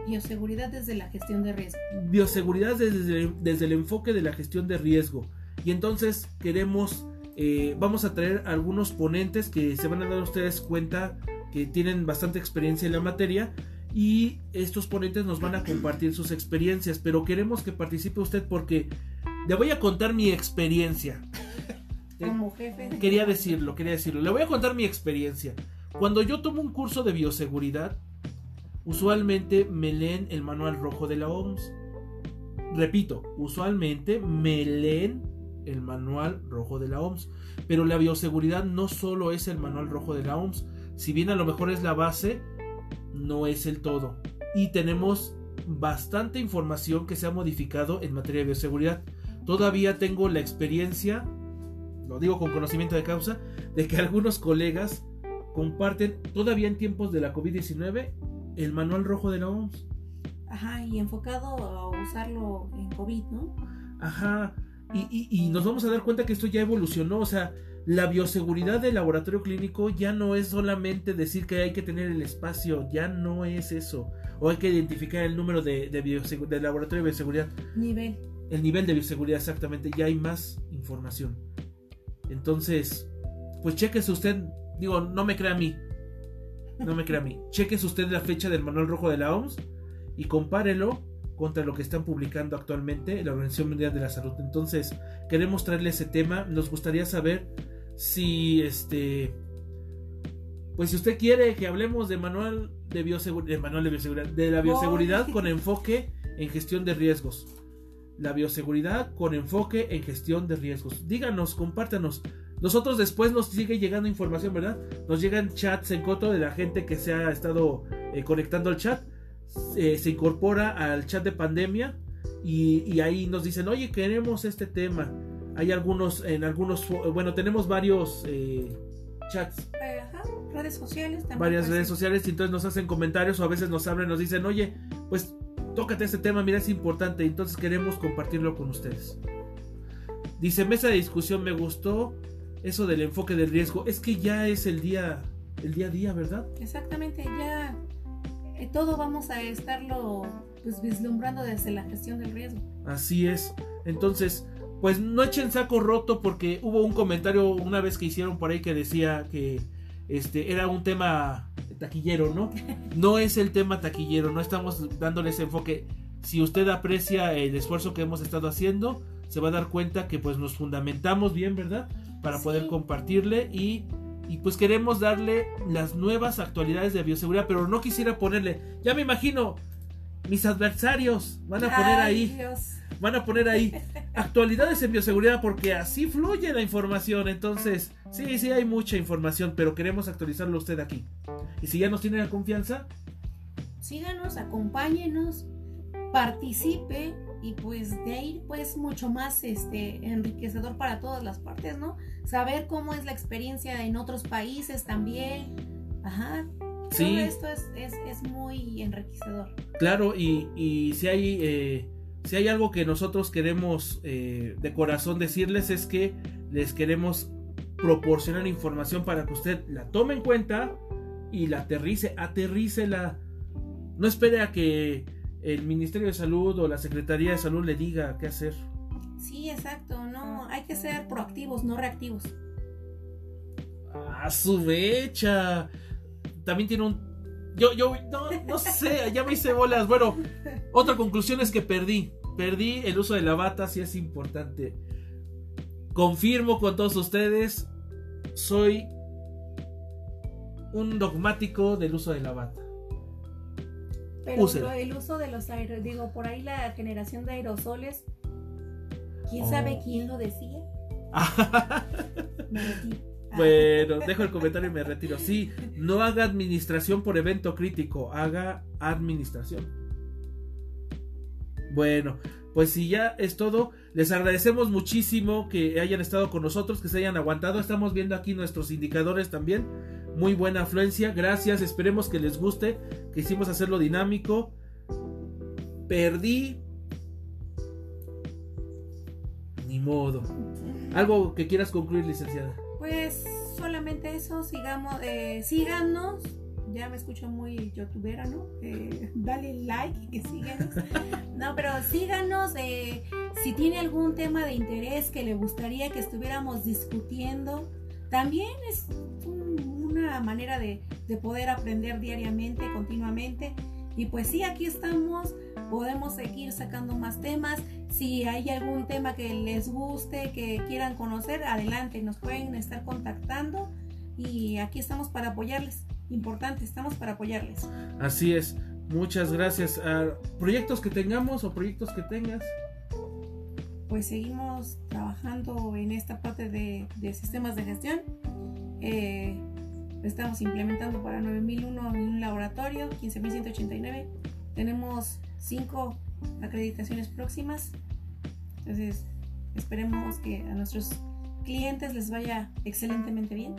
Bioseguridad desde la gestión de riesgo. Bioseguridad desde, desde el enfoque de la gestión de riesgo. Y entonces queremos, eh, vamos a traer algunos ponentes que se van a dar ustedes cuenta que tienen bastante experiencia en la materia y estos ponentes nos van a compartir sus experiencias, pero queremos que participe usted porque le voy a contar mi experiencia. Como jefe. Quería decirlo, quería decirlo. Le voy a contar mi experiencia. Cuando yo tomo un curso de bioseguridad, usualmente me leen el manual rojo de la OMS. Repito, usualmente me leen el manual rojo de la OMS. Pero la bioseguridad no solo es el manual rojo de la OMS. Si bien a lo mejor es la base, no es el todo. Y tenemos bastante información que se ha modificado en materia de bioseguridad. Todavía tengo la experiencia, lo digo con conocimiento de causa, de que algunos colegas comparten todavía en tiempos de la COVID-19 el manual rojo de la OMS. Ajá, y enfocado a usarlo en COVID, ¿no? Ajá, y, y, y, nos vamos a dar cuenta que esto ya evolucionó, o sea, la bioseguridad del laboratorio clínico ya no es solamente decir que hay que tener el espacio, ya no es eso, o hay que identificar el número de, de, de laboratorio de bioseguridad. Nivel. El nivel de bioseguridad, exactamente, ya hay más información. Entonces, pues chequese usted, digo, no me crea a mí, no me crea a mí, chequese usted la fecha del manual rojo de la OMS y compárelo contra lo que están publicando actualmente la Organización Mundial de la Salud. Entonces, queremos traerle ese tema. Nos gustaría saber si este. Pues si usted quiere que hablemos de manual de bioseguridad, de manual de bioseguridad, de la bioseguridad con enfoque en gestión de riesgos. La bioseguridad con enfoque en gestión de riesgos. Díganos, compártanos. Nosotros después nos sigue llegando información, ¿verdad? Nos llegan chats en coto de la gente que se ha estado eh, conectando al chat eh, se incorpora al chat de pandemia y, y ahí nos dicen, oye, queremos este tema. Hay algunos, en algunos, bueno, tenemos varios eh, chats. Ajá, redes sociales también. Varias redes sociales y entonces nos hacen comentarios o a veces nos hablan y nos dicen, oye, pues tócate este tema, mira, es importante, entonces queremos compartirlo con ustedes. Dice, mesa de discusión, me gustó eso del enfoque del riesgo. Es que ya es el día, el día a día, ¿verdad? Exactamente, ya todo vamos a estarlo pues vislumbrando desde la gestión del riesgo. Así es. Entonces, pues no echen saco roto porque hubo un comentario una vez que hicieron por ahí que decía que este era un tema taquillero, ¿no? No es el tema taquillero, no estamos dándole ese enfoque. Si usted aprecia el esfuerzo que hemos estado haciendo, se va a dar cuenta que pues nos fundamentamos bien, ¿verdad? Para poder compartirle y y pues queremos darle las nuevas actualidades de bioseguridad, pero no quisiera ponerle, ya me imagino, mis adversarios van a poner Ay, ahí Dios. van a poner ahí actualidades en bioseguridad porque así fluye la información. Entonces, sí, sí hay mucha información, pero queremos actualizarlo usted aquí. Y si ya nos tiene la confianza, Síganos, acompáñenos, participe y pues de ahí pues mucho más este enriquecedor para todas las partes, ¿no? Saber cómo es la experiencia en otros países también. Ajá. Sí. Todo esto es, es, es muy enriquecedor. claro, y, y si hay eh, si hay algo que nosotros queremos eh, de corazón decirles es que les queremos proporcionar información para que usted la tome en cuenta y la aterrice, aterrícela. No espere a que el Ministerio de Salud o la Secretaría de Salud le diga qué hacer. Sí, exacto, no, hay que ser proactivos, no reactivos. A su mecha. También tiene un. Yo, yo, no, no sé, ya me hice bolas. Bueno, otra conclusión es que perdí. Perdí el uso de la bata, sí es importante. Confirmo con todos ustedes, soy un dogmático del uso de la bata. Pero Úsela. el uso de los aerosoles, digo, por ahí la generación de aerosoles, ¿quién Oh. sabe quién lo decía? Ah. Bueno, dejo el comentario y me retiro. Sí, no haga administración por evento crítico, haga administración. Bueno, pues si ya es todo, les agradecemos muchísimo que hayan estado con nosotros, que se hayan aguantado. Estamos viendo aquí nuestros indicadores también. Muy buena afluencia, gracias. Esperemos que les guste. Quisimos hacerlo dinámico. Perdí. Modo. Algo que quieras concluir, licenciada. Pues solamente eso, sigamos, eh, síganos. Ya me escucho muy youtubera, ¿no? Eh, dale like y síguenos. No, pero síganos. eh, si tiene algún tema de interés que le gustaría que estuviéramos discutiendo, también es un- una manera de, de poder aprender diariamente, continuamente. Y pues sí, aquí estamos. Podemos seguir sacando más temas. Si hay algún tema que les guste, que quieran conocer, adelante, nos pueden estar contactando y aquí estamos para apoyarles. Importante, estamos para apoyarles. Así es. Muchas gracias. a proyectos que tengamos o proyectos que tengas. Pues seguimos trabajando en esta parte de, de sistemas de gestión. Eh, estamos implementando para 9001 en un laboratorio, 15189. Tenemos cinco acreditaciones próximas. Entonces, esperemos que a nuestros clientes les vaya excelentemente bien.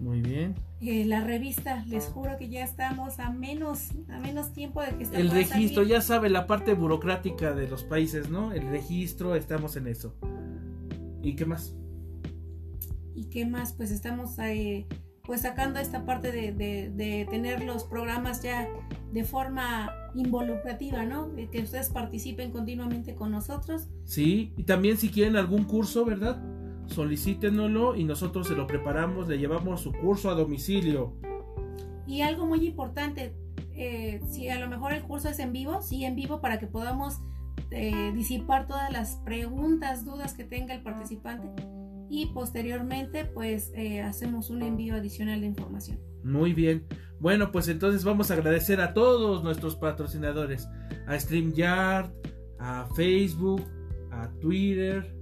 Muy bien. Eh, la revista, les juro que ya estamos a menos, a menos tiempo de que El registro, ya sabe la parte burocrática de los países, ¿no? El registro, estamos en eso. ¿Y qué más? ¿Y qué más? Pues estamos eh, pues sacando esta parte de, de- de tener los programas ya de forma involucrativa, ¿no? De que ustedes participen continuamente con nosotros. Sí, y también si quieren algún curso, ¿verdad? Solicítenoslo y nosotros se lo preparamos, le llevamos su curso a domicilio. Y algo muy importante, eh, si a lo mejor el curso es en vivo, sí en vivo para que podamos eh, disipar todas las preguntas, dudas que tenga el participante y posteriormente pues eh, hacemos un envío adicional de información. Muy bien. Bueno, pues entonces vamos a agradecer a todos nuestros patrocinadores. A StreamYard, a Facebook, a Twitter,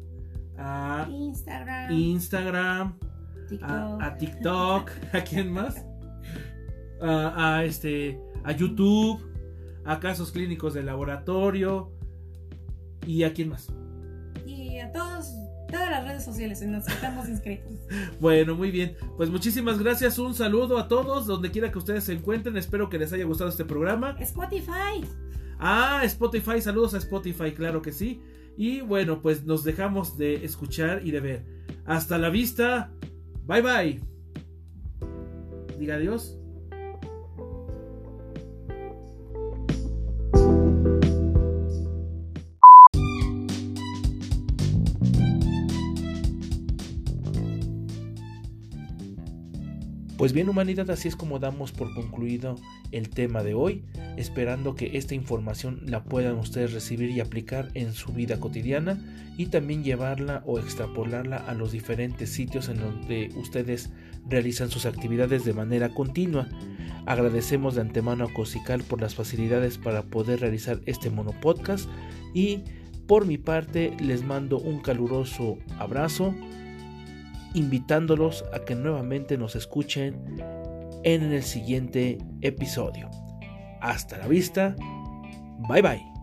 a Instagram, Instagram, TikTok. a, a TikTok, ¿a quién más? A, a este, a YouTube, a casos clínicos de laboratorio, ¿Y a quién más? Y a todos, todas las redes sociales en las que estamos inscritos. Bueno, muy bien. Pues muchísimas gracias. Un saludo a todos, donde quiera que ustedes se encuentren. Espero que les haya gustado este programa. Spotify. Ah, Spotify. Saludos a Spotify, claro que sí. Y bueno, pues nos dejamos de escuchar y de ver. Hasta la vista. Bye bye. Diga adiós. Pues bien humanidad, así es como damos por concluido el tema de hoy, esperando que esta información la puedan ustedes recibir y aplicar en su vida cotidiana y también llevarla o extrapolarla a los diferentes sitios en donde ustedes realizan sus actividades de manera continua. Agradecemos de antemano a Cosical por las facilidades para poder realizar este monopodcast y por mi parte les mando un caluroso abrazo invitándolos a que nuevamente nos escuchen en el siguiente episodio. Hasta la vista. Bye bye.